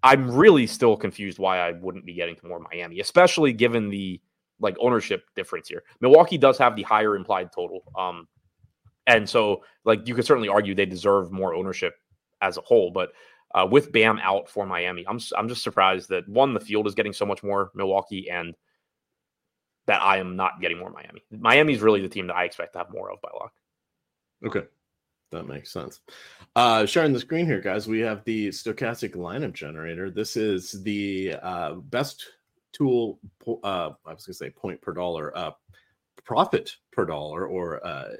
Speaker 2: I'm really still confused why I wouldn't be getting to more Miami, especially given the like ownership difference here. Milwaukee does have the higher implied total. Um, and so like you could certainly argue they deserve more ownership as a whole, but uh, with Bam out for Miami, I'm I'm just surprised that one the field is getting so much more Milwaukee and that I am not getting more Miami. Miami's really the team that I expect to have more of by luck.
Speaker 1: Okay. That makes sense. Uh, sharing the screen here, guys, we have the Stokastic lineup generator. This is the uh, best tool, uh, I was going to say point per dollar, uh, profit per dollar or uh,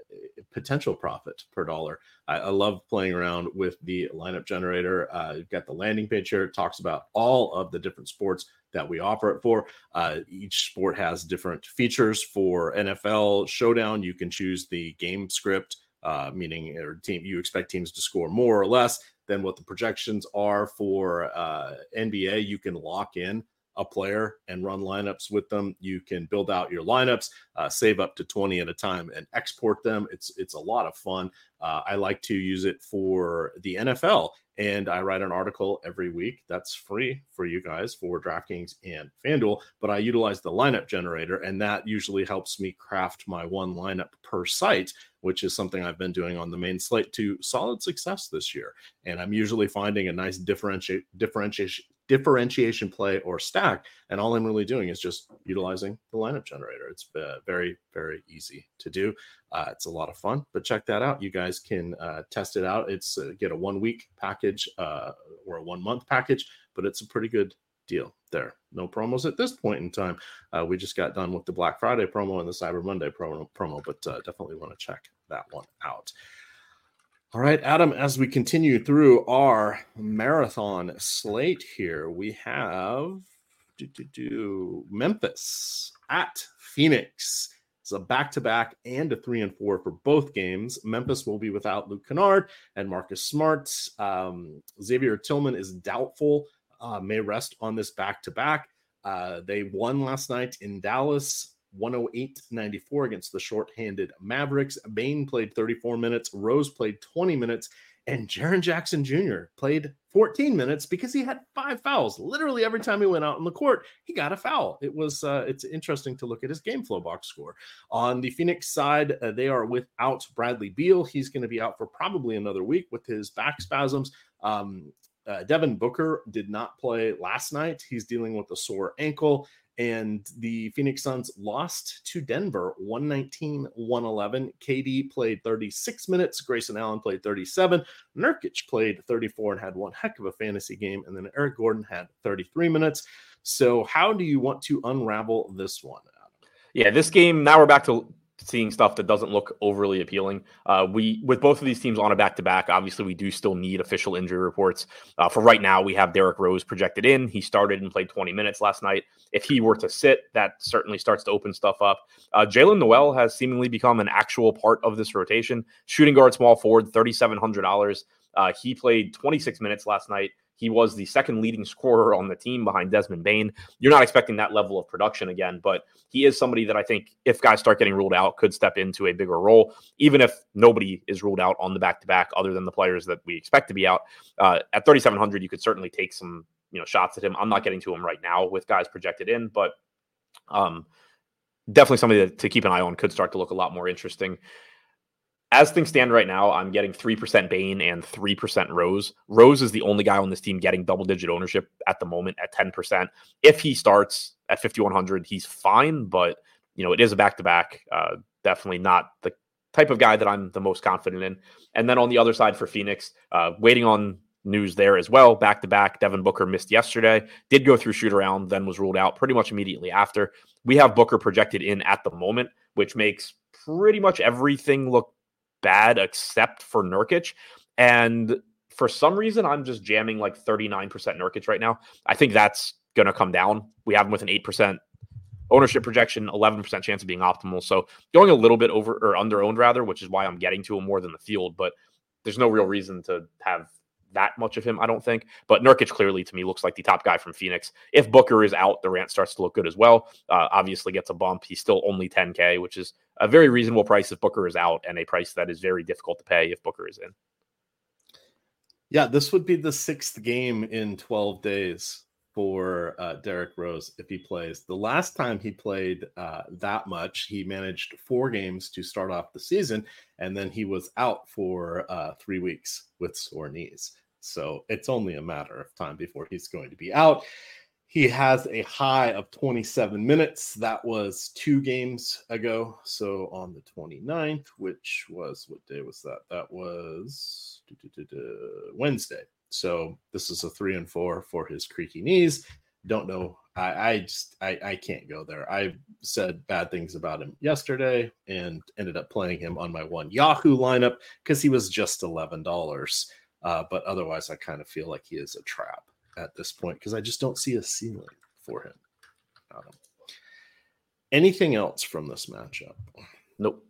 Speaker 1: potential profit per dollar. I, I, love playing around with the lineup generator. Uh, you've got the landing page here. It talks about all of the different sports that we offer it for. Uh, each sport has different features. For NFL Showdown, you can choose the game script uh, meaning or team you expect teams to score more or less than what the projections are for uh, NBA. You can lock in a player and run lineups with them. You can build out your lineups, uh, save up to 20 at a time, and export them. It's it's a lot of fun. Uh, I like to use it for the NFL, and I write an article every week that's free for you guys for DraftKings and FanDuel. But I utilize the lineup generator, and that usually helps me craft my one lineup per site, which is something I've been doing on the main slate to solid success this year. And I'm usually finding a nice differentiate differentiation differentiation play or stack. And all I'm really doing is just utilizing the lineup generator. It's uh, very, very easy to do. Uh, it's a lot of fun, but check that out. You guys can uh, test it out. It's uh, get a one week package uh, or a one month package, but it's a pretty good deal there. No promos at this point in time. Uh, we just got done with the Black Friday promo and the Cyber Monday promo, promo but definitely want to check that one out. All right, Adam, as we continue through our marathon slate here, we have do, do, do, Memphis at Phoenix. It's a back to back and a three and four for both games. Memphis will be without Luke Kennard and Marcus Smart. Um, Xavier Tillman is doubtful, uh, may rest on this back to back. They won last night in Dallas. 108 94 against the short-handed Mavericks. Bane played 34 minutes, Rose played 20 minutes, and Jaren Jackson Jr. played 14 minutes because he had five fouls. Literally every time he went out on the court, he got a foul. It was uh, it's interesting to look at his game flow box score. On the Phoenix side, uh, they are without Bradley Beal. He's going to be out for probably another week with his back spasms. Um, uh, Devin Booker did not play last night. He's dealing with a sore ankle. And the Phoenix Suns lost to Denver 119 111. KD played 36 minutes. Grayson Allen played 37. Nurkic played 34 and had one heck of a fantasy game. And then Eric Gordon had 33 minutes. So, how do you want to unravel this one?
Speaker 2: Yeah, this game, now we're back to seeing stuff that doesn't look overly appealing. Uh, we with both of these teams on a back to back, obviously we do still need official injury reports. Uh, for right now, we have Derrick Rose projected in. He started and played 20 minutes last night. If he were to sit, that certainly starts to open stuff up. Uh, Jaylen Nowell has seemingly become an actual part of this rotation. Shooting guard, small forward, thirty seven hundred dollars. Uh, he played 26 minutes last night. He was the second leading scorer on the team behind Desmond Bane. You're not expecting that level of production again, but he is somebody that I think if guys start getting ruled out could step into a bigger role, even if nobody is ruled out on the back to back other than the players that we expect to be out. Uh, at 3,700, you could certainly take some you know shots at him. I'm not getting to him right now with guys projected in, but um, definitely somebody to, to keep an eye on could start to look a lot more interesting as things stand right now, I'm getting 3% Bane and 3% Rose. Rose is the only guy on this team getting double digit ownership at the moment at 10%. If he starts at 5,100, he's fine, but you know, it is a back to back. Definitely not the type of guy that I'm the most confident in. And then on the other side for Phoenix, uh, waiting on news there as well. Back to back, Devin Booker missed yesterday, did go through shoot around, then was ruled out pretty much immediately after. We have Booker projected in at the moment, which makes pretty much everything look bad except for Nurkic. And for some reason, I'm just jamming like 39% Nurkic right now. I think that's going to come down. We have him with an 8% ownership projection, 11% chance of being optimal. So going a little bit over or under owned rather, which is why I'm getting to him more than the field. But there's no real reason to have that much of him, I don't think. But Nurkic clearly to me looks like the top guy from Phoenix. If Booker is out, Durant starts to look good as well. Uh, obviously gets a bump. He's still only 10K, which is a very reasonable price if Booker is out and a price that is very difficult to pay if Booker is in.
Speaker 1: Yeah, this would be the sixth game in 12 days for uh, Derrick Rose if he plays. The last time he played uh, that much, he managed four games to start off the season, and then he was out for uh, three weeks with sore knees. So it's only a matter of time before he's going to be out. He has a high of 27 minutes. That was two games ago. So on the 29th, which was what day was that? That was Wednesday. So this is a three and four for his creaky knees. Don't know. I, I just I, I can't go there. I said bad things about him yesterday and ended up playing him on my one Yahoo lineup because he was just eleven dollars. Uh, but otherwise, I kind of feel like he is a trap at this point because I just don't see a ceiling for him. Um, anything else from this matchup?
Speaker 2: Nope.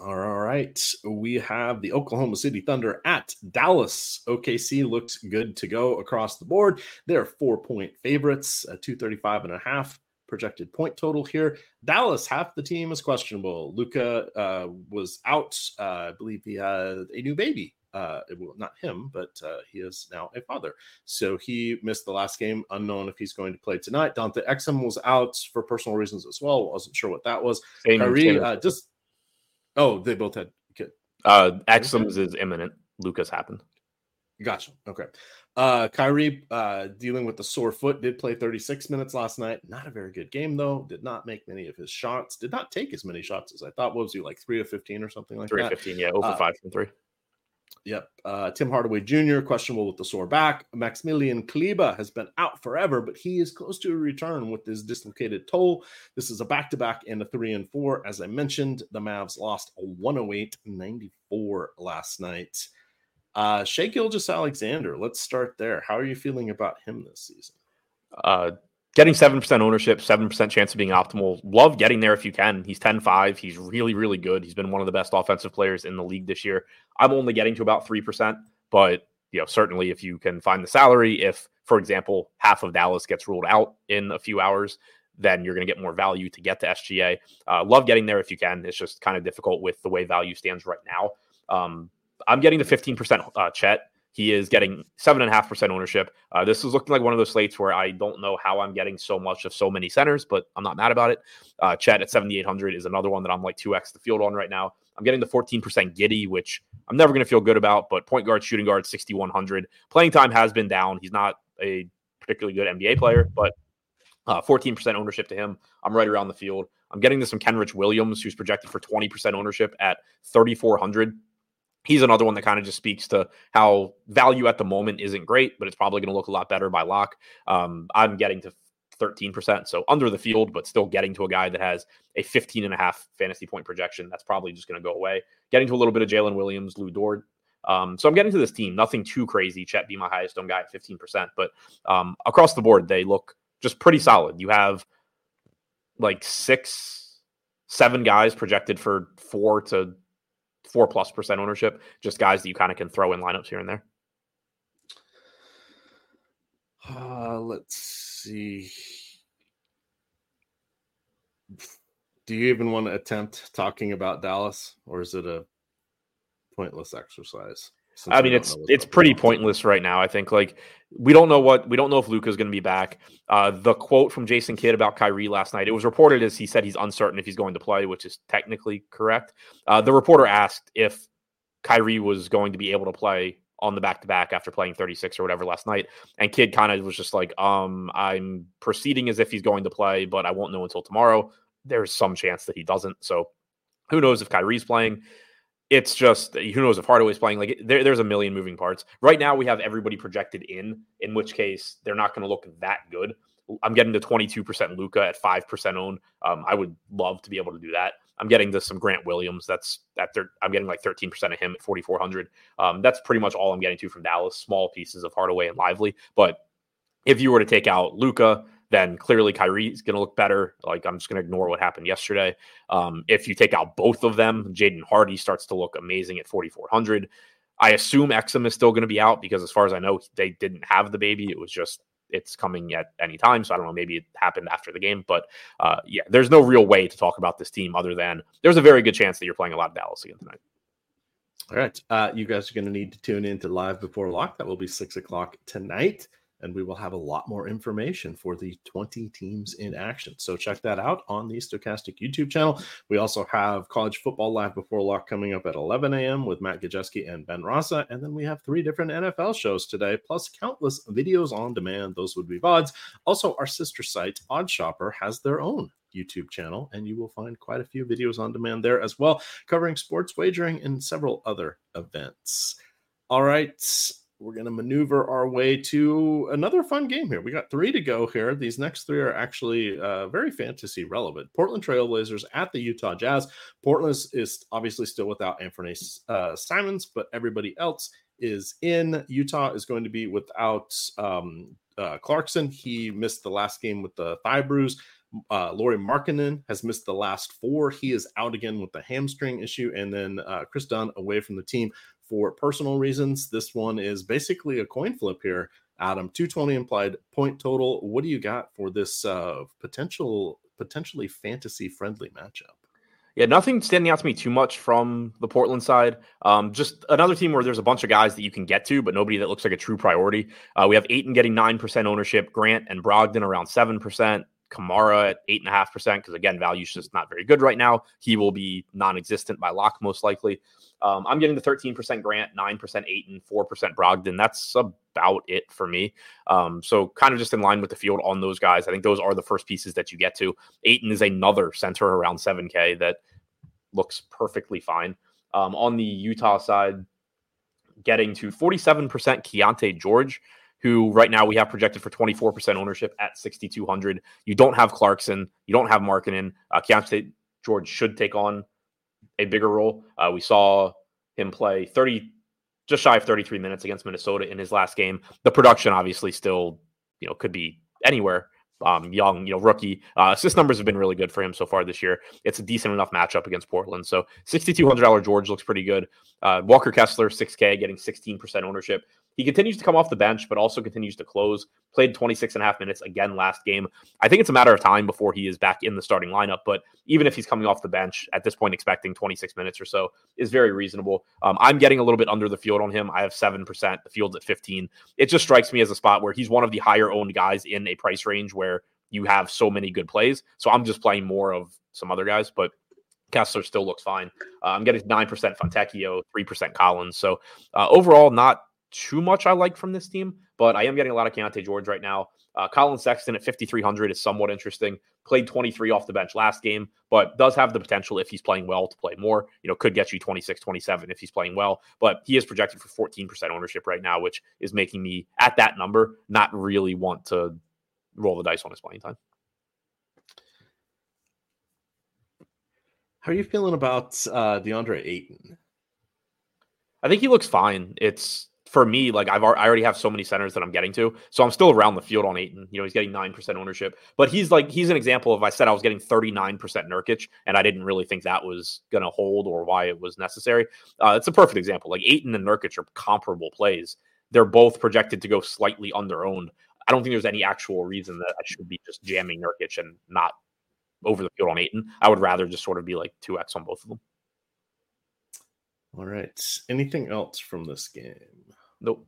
Speaker 1: All right. We have the Oklahoma City Thunder at Dallas. OKC looks good to go across the board. They're four point favorites, a 235 and a half projected point total here. Dallas, half the team is questionable. Luka uh, was out. Uh, I believe he had a new baby. Uh, well, not him, but uh, he is now a father. So he missed the last game, unknown if he's going to play tonight. Dante Exum was out for personal reasons as well. Wasn't sure what that was. Same, Kyrie, uh, just oh, they both had kid.
Speaker 2: Uh, Exum's is imminent. Luka's happened.
Speaker 1: Gotcha. Okay. Uh, Kyrie uh, dealing with the sore foot did play 36 minutes last night. Not a very good game though. Did not make many of his shots. Did not take as many shots as I thought. What was he like three of 15 or something like
Speaker 2: three
Speaker 1: that?
Speaker 2: Three of 15. Yeah, over uh, five from three.
Speaker 1: Yep. Uh, Tim Hardaway Jr. questionable with the sore back. Maximilian Kleber has been out forever, but he is close to a return with his dislocated toe. This is a back to back and a three and four. As I mentioned, the Mavs lost a 108 94 last night. Uh, Shai Gilgeous-Alexander, let's start there. How are you feeling about him this season?
Speaker 2: Uh, getting 7% ownership, 7% chance of being optimal. Love getting there if you can. He's 10 5. He's really, really good. He's been one of the best offensive players in the league this year. I'm only getting to about 3%, but you know, certainly if you can find the salary, if, for example, half of Dallas gets ruled out in a few hours, then you're going to get more value to get to SGA. Uh, love getting there if you can. It's just kind of difficult with the way value stands right now. Um, I'm getting the 15% uh, Chet. He is getting seven and a half percent ownership. Uh, this is looking like one of those slates where I don't know how I'm getting so much of so many centers, but I'm not mad about it. Uh, Chet at 7,800 is another one that I'm like 2x the field on right now. I'm getting the 14% Giddey, which I'm never going to feel good about, but point guard, shooting guard, 6,100. Playing time has been down. He's not a particularly good NBA player, but uh, 14% ownership to him. I'm right around the field. I'm getting this from Kenrich Williams, who's projected for 20% ownership at 3,400 he's another one that kind of just speaks to how value at the moment isn't great, but it's probably going to look a lot better by lock. Um, I'm getting to 13%, so under the field, but still getting to a guy that has a 15 and a half fantasy point projection. That's probably just going to go away. Getting to a little bit of Jalen Williams, Lu Dort. Um, so I'm getting to this team. Nothing too crazy. Chet be my highest owned guy at 15%, but um, across the board, they look just pretty solid. You have like six, seven guys projected for four to four plus percent ownership, just guys that you kind of can throw in lineups here and there?
Speaker 1: Uh, let's see. Do you even want to attempt talking about Dallas, or is it a pointless exercise?
Speaker 2: I mean, it's it's pretty pointless right now. I think like we don't know what we don't know if Luka's going to be back. Uh, the quote from Jason Kidd about Kyrie last night, it was reported as he said he's uncertain if he's going to play, which is technically correct. Uh, the reporter asked if Kyrie was going to be able to play on the back to back after playing 36 or whatever last night, and Kidd kind of was just like, um, I'm proceeding as if he's going to play, but I won't know until tomorrow. There's some chance that he doesn't. So who knows if Kyrie's playing? It's just who knows if Hardaway's playing. Like there, there's a million moving parts. Right now, we have everybody projected in, in which case they're not going to look that good. I'm getting to 22% Luka at 5% own. Um, I would love to be able to do that. I'm getting to some Grant Williams. That's that. Thir- I'm getting like 13% of him at 4,400. Um, that's pretty much all I'm getting to from Dallas. Small pieces of Hardaway and Lively. But if you were to take out Luka, then clearly Kyrie's going to look better. Like I'm just going to ignore what happened yesterday. Um, if you take out both of them, Jaden Hardy starts to look amazing at 4,400. I assume Exum is still going to be out because, as far as I know, they didn't have the baby. It was just it's coming at any time. So I don't know. Maybe it happened after the game, but uh, yeah, there's no real way to talk about this team other than there's a very good chance that you're playing a lot of Dallas again tonight.
Speaker 1: All right, uh, you guys are going to need to tune in to live before lock. That will be six o'clock tonight and we will have a lot more information for the 20 teams in action. So check that out on the Stokastic YouTube channel. We also have college football live before lock coming up at 11 a.m. with Matt Gajewski and Ben Rasa. And then we have three different NFL shows today, plus countless videos on demand. Those would be VODs. Also, our sister site, OddsShopper, has their own YouTube channel, and you will find quite a few videos on demand there as well, covering sports wagering and several other events. All right we're going to maneuver our way to another fun game here. We got three to go here. These next three are actually uh, very fantasy relevant. Portland Trailblazers at the Utah Jazz. Portland is obviously still without Anthony uh, Simons, but everybody else is in. Utah is going to be without um, uh, Clarkson. He missed the last game with the thigh bruise. Uh, Lauri Markkanen has missed the last four. He is out again with the hamstring issue. And then uh, Kris Dunn away from the team for personal reasons. This one is basically a coin flip here. Adam, 220 implied point total. What do you got for this uh, potential, potentially fantasy friendly matchup?
Speaker 2: Yeah, nothing standing out to me too much from the Portland side. Um, just another team where there's a bunch of guys that you can get to, but nobody that looks like a true priority. Uh, we have Ayton getting 9% ownership, Grant and Brogdon around 7%, Camara at 8.5%, because again, value's just not very good right now. He will be non existent by lock, most likely. Um, I'm getting the 13% Grant, 9% Ayton, 4% Brogdon. That's about it for me. Um, so kind of just in line with the field on those guys. I think those are the first pieces that you get to. Ayton is another center around 7K that looks perfectly fine. Um, on the Utah side, getting to 47% Keyonte George, who right now we have projected for 24% ownership at 6,200. You don't have Clarkson, you don't have Markkanen. Uh, Keyonte George should take on a bigger role. Uh, we saw him play 30, just shy of 33 minutes against Minnesota in his last game. The production obviously still, you know, could be anywhere. Um, young, you know, rookie. Uh, assist numbers have been really good for him so far this year. It's a decent enough matchup against Portland. So $6,200 George looks pretty good. Uh, Walker Kessler, 6K, getting 16% ownership. He continues to come off the bench, but also continues to close. Played 26 and a half minutes again last game. I think it's a matter of time before he is back in the starting lineup. But even if he's coming off the bench at this point, expecting 26 minutes or so is very reasonable. Um, I'm getting a little bit under the field on him. I have 7%. The field's at 15. It just strikes me as a spot where he's one of the higher owned guys in a price range where you have so many good plays. So I'm just playing more of some other guys, but Kessler still looks fine. Uh, I'm getting 9% Fontecchio, 3% Collins. So uh, overall, not too much I like from this team, but I am getting a lot of Keyonte George right now. Uh, Collin Sexton at 5,300 is somewhat interesting. Played 23 off the bench last game, but does have the potential if he's playing well to play more. You know, could get you 26, 27 if he's playing well, but he is projected for 14% ownership right now, which is making me at that number not really want to roll the dice on his playing time.
Speaker 1: How are you feeling about uh, DeAndre Ayton?
Speaker 2: I think he looks fine. It's for me, like I've I already have so many centers that I'm getting to, so I'm still around the field on Ayton. You know, he's getting nine percent ownership, but he's like he's an example of I said I was getting 39 percent Nurkic, and I didn't really think that was going to hold or why it was necessary. Uh, it's a perfect example. Like Ayton and Nurkic are comparable plays. They're both projected to go slightly under owned. I don't think there's any actual reason that I should be just jamming Nurkic and not over the field on Ayton. I would rather just sort of be like two X on both of them.
Speaker 1: All right. Anything else from this game?
Speaker 2: Nope.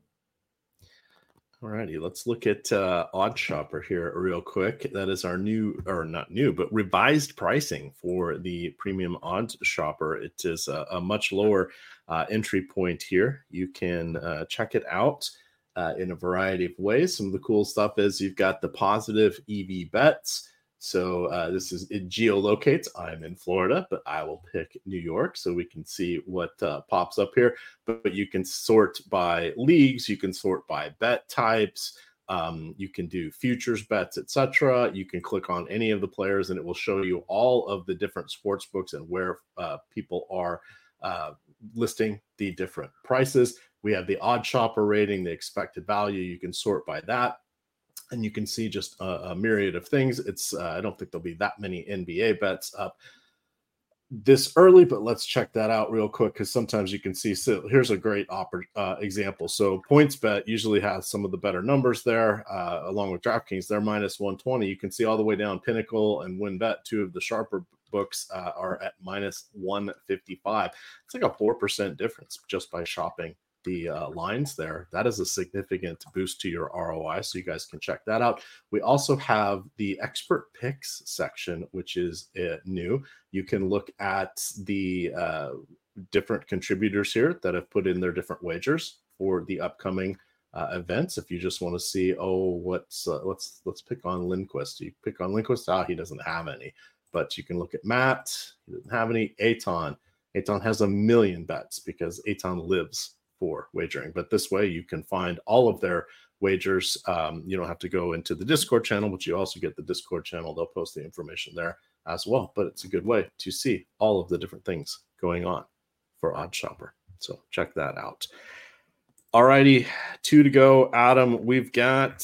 Speaker 1: All righty, let's look at uh, OddsShopper here real quick. That is our new, or not new, but revised pricing for the Premium OddsShopper. It is a, a much lower uh, entry point here. You can uh, check it out uh, in a variety of ways. Some of the cool stuff is you've got the positive EV bets. So uh, this is it geolocates. I'm in Florida, but I will pick New York so we can see what uh, pops up here. But, but, you can sort by leagues, you can sort by bet types, um, you can do futures bets, etc. You can click on any of the players, and it will show you all of the different sports books and where uh, people are uh, listing the different prices. We have the odd shopper rating, the expected value. You can sort by that and you can see just a, a myriad of things. It's uh, I don't think there'll be that many NBA bets up this early, but let's check that out real quick because sometimes you can see. So here's a great oper- uh, example. So PointsBet usually has some of the better numbers there, uh, along with DraftKings. They're minus 120. You can see all the way down Pinnacle and WynnBet, two of the sharper books uh, are at minus 155. It's like a four percent difference just by shopping the uh, lines there. That is a significant boost to your ROI. So you guys can check that out. We also have the expert picks section, which is uh, new. You can look at the uh, different contributors here that have put in their different wagers for the upcoming uh, events. If you just want to see, oh, what's uh, let's let's pick on Lindquist. You pick on Lindquist. Ah, he doesn't have any. But you can look at Matt. He doesn't have any. Aton. Aton has a million bets because Aton lives for wagering. But this way, you can find all of their wagers. Um, you don't have to go into the Discord channel, but you also get the Discord channel. They'll post the information there as well. But it's a good way to see all of the different things going on for OddsShopper. So check that out. All righty, two to go. Adam, we've got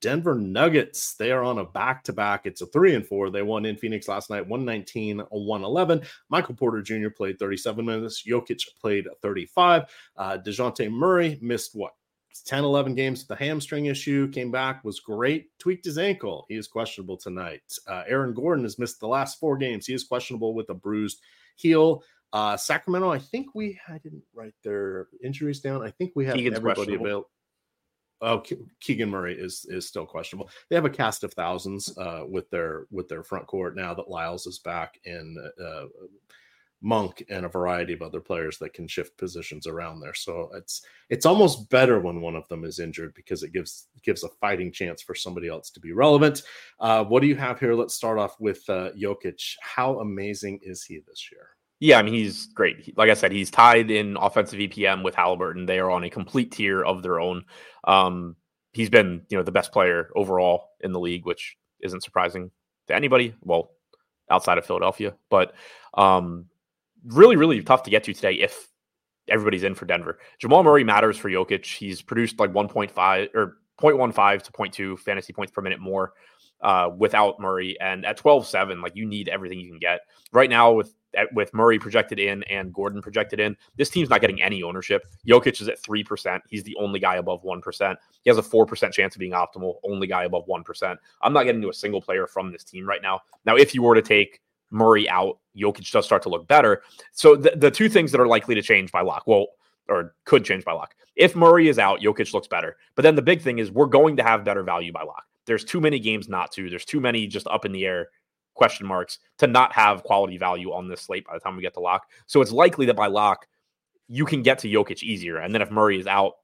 Speaker 1: Denver Nuggets. They are on a back to back. It's a three and four. They won in Phoenix last night, 119 111. Michael Porter Jr. played 37 minutes. Jokic played 35. Uh, Dejounte Murray missed what? 10, 11 games with the hamstring issue, came back, was great, tweaked his ankle. He is questionable tonight. Uh, Aaron Gordon has missed the last four games. He is questionable with a bruised heel. Uh, Sacramento, I think we I didn't write their injuries down. I think we have Keegan's everybody available. Oh, Keegan Murray is is still questionable. They have a cast of thousands uh, with their with their front court now that Lyles is back in uh, Monk and a variety of other players that can shift positions around there. So it's it's almost better when one of them is injured because it gives gives a fighting chance for somebody else to be relevant. Uh, what do you have here? Let's start off with uh, Jokic. How amazing is he this year?
Speaker 2: Yeah, I mean he's great. Like I said, he's tied in offensive EPM with Halliburton. They are on a complete tier of their own. Um, he's been, you know, the best player overall in the league, which isn't surprising to anybody. Well, outside of Philadelphia, but um, really, really tough to get to today if everybody's in for Denver. Jamal Murray matters for Jokic. He's produced like 1.5 or 0.15 to 0.2 fantasy points per minute more uh, without Murray. And at 12 7, like you need everything you can get. Right now, with with Murray projected in and Gordon projected in, this team's not getting any ownership. Jokic is at 3%. He's the only guy above 1%. He has a 4% chance of being optimal, only guy above 1%. I'm not getting to a single player from this team right now. Now, if you were to take Murray out, Jokic does start to look better. So the, the two things that are likely to change by lock, well, or could change by lock. If Murray is out, Jokic looks better. But then the big thing is we're going to have better value by lock. There's too many games not to. There's too many just up in the air question marks to not have quality value on this slate by the time we get to lock. So it's likely that by lock, you can get to Jokic easier. And then if Murray is out,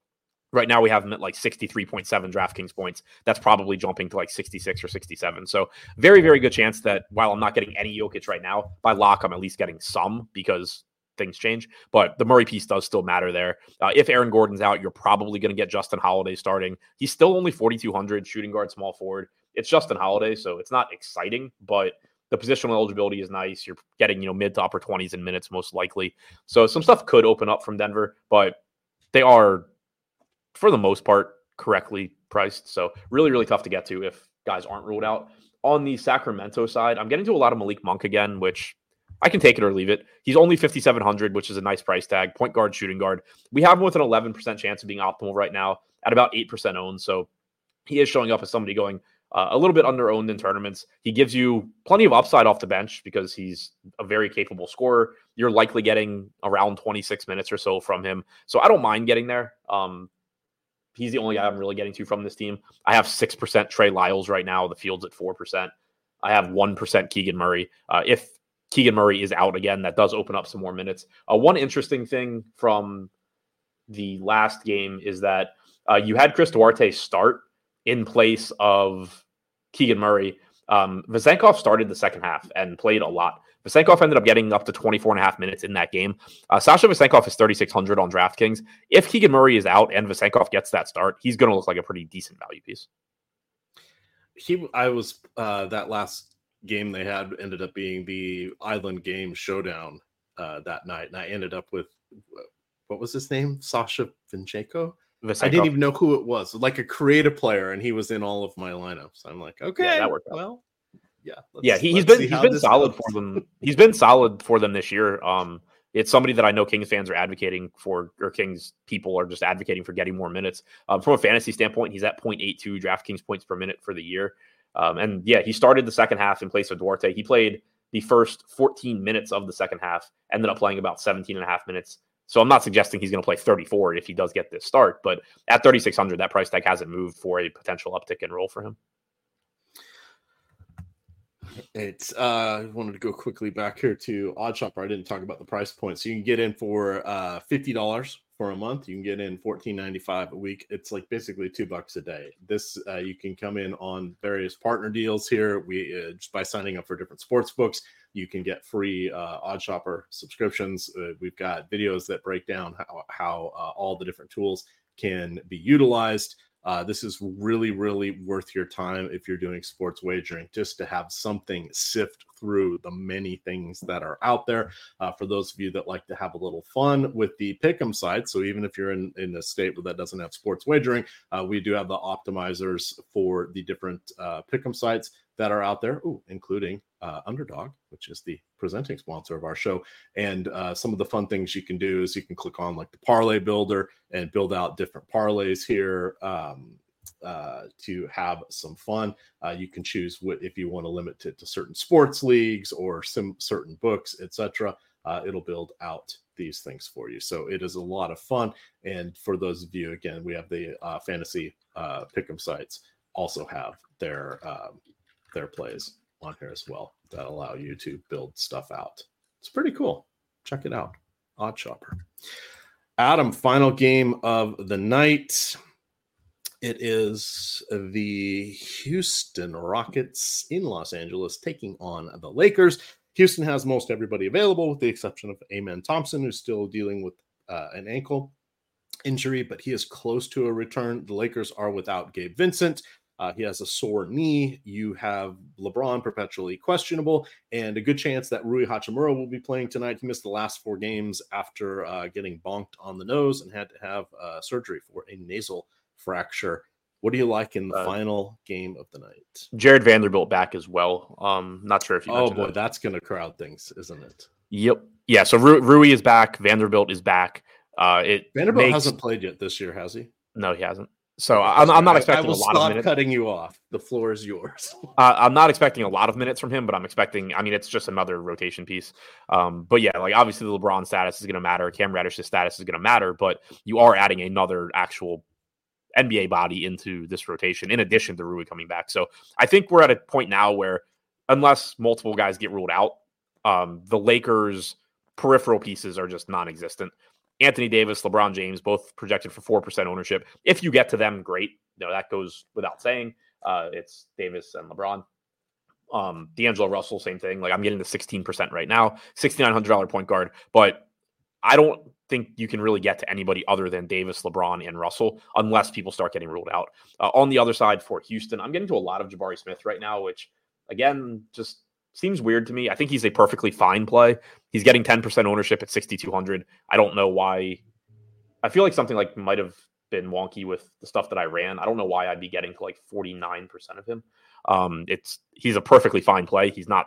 Speaker 2: right now we have him at like 63.7 DraftKings points. That's probably jumping to like 66 or 67. So very, very good chance that while I'm not getting any Jokic right now, by lock, I'm at least getting some because things change. But the Murray piece does still matter there. Uh, if Aaron Gordon's out, you're probably going to get Justin Holiday starting. He's still only 4,200 shooting guard, small forward. It's Justin Holiday, so it's not exciting, but the positional eligibility is nice. You're getting, you know, mid to upper 20s in minutes most likely. So some stuff could open up from Denver, but they are, for the most part, correctly priced. So really, really tough to get to if guys aren't ruled out. On the Sacramento side, I'm getting to a lot of Malik Monk again, which I can take it or leave it. He's only 5,700, which is a nice price tag. Point guard, shooting guard. We have him with an 11% chance of being optimal right now at about 8% owned. So he is showing up as somebody going uh, a little bit under owned in tournaments. He gives you plenty of upside off the bench because he's a very capable scorer. You're likely getting around 26 minutes or so from him. So I don't mind getting there. Um, he's the only guy I'm really getting to from this team. I have 6% Trey Lyles right now. The field's at 4%. I have 1% Keegan Murray. Uh, if Keegan Murray is out again, that does open up some more minutes. Uh, one interesting thing from the last game is that uh, you had Chris Duarte start in place of Keegan Murray. Um, started the second half and played a lot. Vezenkov ended up getting up to 24 and a half minutes in that game. Uh, Sasha Vezenkov is 3,600 on DraftKings. If Keegan Murray is out and Vezenkov gets that start, he's going to look like a pretty decent value piece.
Speaker 1: He, I was, uh, that last game they had ended up being the Island Game Showdown uh, that night. And I ended up with, what was his name? Sasha Venchenko? I didn't even know who it was. Like a creative player, and he was in all of my lineups. I'm like, okay, yeah, that worked. Out. Well, yeah,
Speaker 2: yeah. He, has been he's been solid goes. for them. He's been solid for them this year. Um, it's somebody that I know Kings fans are advocating for, or Kings people are just advocating for getting more minutes. Um, from a fantasy standpoint, he's at 0.82 DraftKings points per minute for the year. Um, and yeah, he started the second half in place of Duarte. He played the first 14 minutes of the second half, ended up playing about 17 and a half minutes so I'm not suggesting he's going to play 34 if he does get this start, but at 3600, that price tag hasn't moved for a potential uptick in role for him.
Speaker 1: It's uh I wanted to go quickly back here to OddsShopper. I didn't talk about the price point. So you can get in for uh fifty dollars for a month. You can get in fourteen ninety five a week. It's like basically two bucks a day. This uh, you can come in on various partner deals here. We uh, just by signing up for different sports books, you can get free uh, OddsShopper subscriptions. Uh, we've got videos that break down how, how uh, all the different tools can be utilized. Uh, this is really, really worth your time if you're doing sports wagering, just to have something sift through the many things that are out there. Uh, for those of you that like to have a little fun with the pick'em site, so even if you're in, in a state that doesn't have sports wagering, uh, we do have the optimizers for the different uh, pick'em sites that are out there, Ooh, including uh, Underdog, which is the presenting sponsor of our show. And uh, some of the fun things you can do is you can click on like the parlay builder and build out different parlays here. Um, uh, to have some fun. Uh, you can choose what if you want to limit it to certain sports leagues or some certain books, etc. Uh, it'll build out these things for you. So it is a lot of fun. And for those of you, again, we have the uh, fantasy uh, pick'em sites also have their um, their plays on here as well that allow you to build stuff out. It's pretty cool. Check it out. OddsShopper. Adam, final game of the night. It is the Houston Rockets in Los Angeles taking on the Lakers. Houston has most everybody available, with the exception of Amen Thompson, who's still dealing with uh, an ankle injury, but he is close to a return. The Lakers are without Gabe Vincent. Uh, he has a sore knee. You have LeBron perpetually questionable, and a good chance that Rui Hachimura will be playing tonight. He missed the last four games after uh, getting bonked on the nose and had to have uh, surgery for a nasal fracture. What do you like in the uh, final game of the night?
Speaker 2: Jarred Vanderbilt back as well. Um, not sure if you.
Speaker 1: Oh boy, that. that's going to crowd things, isn't it?
Speaker 2: Yep. Yeah. So Ru- Rui is back. Vanderbilt is back. Uh, it
Speaker 1: Vanderbilt makes... hasn't played yet this year, has he?
Speaker 2: No, he hasn't. So I'm, I'm, not expecting I, I a lot of minutes.
Speaker 1: cutting you off. The floor is yours. (laughs)
Speaker 2: uh, I'm not expecting a lot of minutes from him, but I'm expecting. I mean, it's just another rotation piece. Um, but yeah, like obviously the LeBron status is going to matter. Cam Reddish's status is going to matter, but you are adding another actual NBA body into this rotation in addition to Rui coming back. So I think we're at a point now where unless multiple guys get ruled out, um, the Lakers peripheral pieces are just non-existent. Anthony Davis, LeBron James, both projected for 4% ownership. If you get to them, great. You know, that goes without saying. Uh, it's Davis and LeBron. Um, D'Angelo Russell, same thing. Like I'm getting the 16% right now, $6,900 point guard. But I don't think you can really get to anybody other than Davis, LeBron, and Russell unless people start getting ruled out. Uh, on the other side for Houston, I'm getting to a lot of Jabari Smith right now, which again just seems weird to me. I think he's a perfectly fine play. He's getting 10% ownership at 6,200. I don't know why. I feel like something like might have been wonky with the stuff that I ran. I don't know why I'd be getting to like 49% of him. Um, it's he's a perfectly fine play. He's not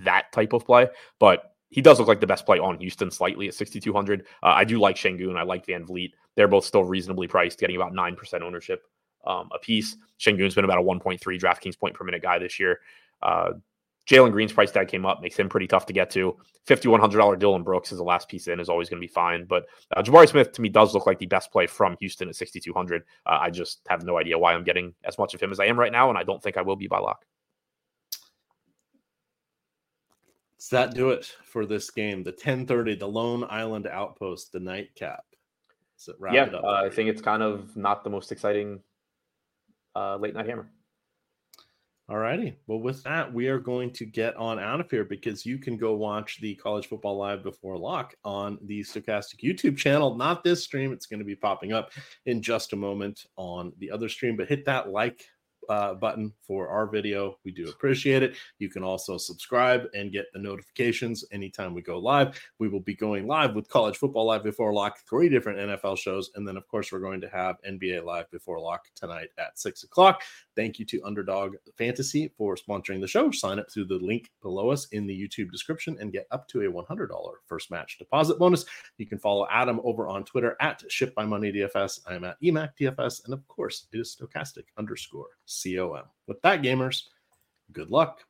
Speaker 2: that type of play, but he does look like the best play on Houston slightly at 6,200. Uh, I do like Sengun. I like VanVleet. They're both still reasonably priced, getting about 9% ownership um, a piece. Sengun's been about a 1.3 DraftKings point per minute guy this year. Uh, Jalen Green's price tag came up, makes him pretty tough to get to. $5,100 Dillon Brooks is the last piece in, is always going to be fine. But uh, Jabari Smith to me does look like the best play from Houston at 6,200. Uh, I just have no idea why I'm getting as much of him as I am right now, and I don't think I will be by lock.
Speaker 1: Does that do it for this game? The 1030, the Lone Island Outpost, the nightcap.
Speaker 2: yeah, uh, I think it's kind of not the most exciting uh, late night hammer.
Speaker 1: All righty. Well, with that, we are going to get on out of here because you can go watch the College Football Live before lock on the Stokastic YouTube channel. Not this stream. It's going to be popping up in just a moment on the other stream, but hit that like uh, button for our video. We do appreciate it. You can also subscribe and get the notifications anytime we go live. We will be going live with College Football Live Before Lock, three different NFL shows. And then, of course, we're going to have NBA Live Before Lock tonight at six o'clock. Thank you to Underdog Fantasy for sponsoring the show. Sign up through the link below us in the YouTube description and get up to a $100 first match deposit bonus. You can follow Adam over on Twitter at Ship by Money DFS. I am at EMAC DFS. And of course, it is stokastic underscore COM. With that, gamers, good luck.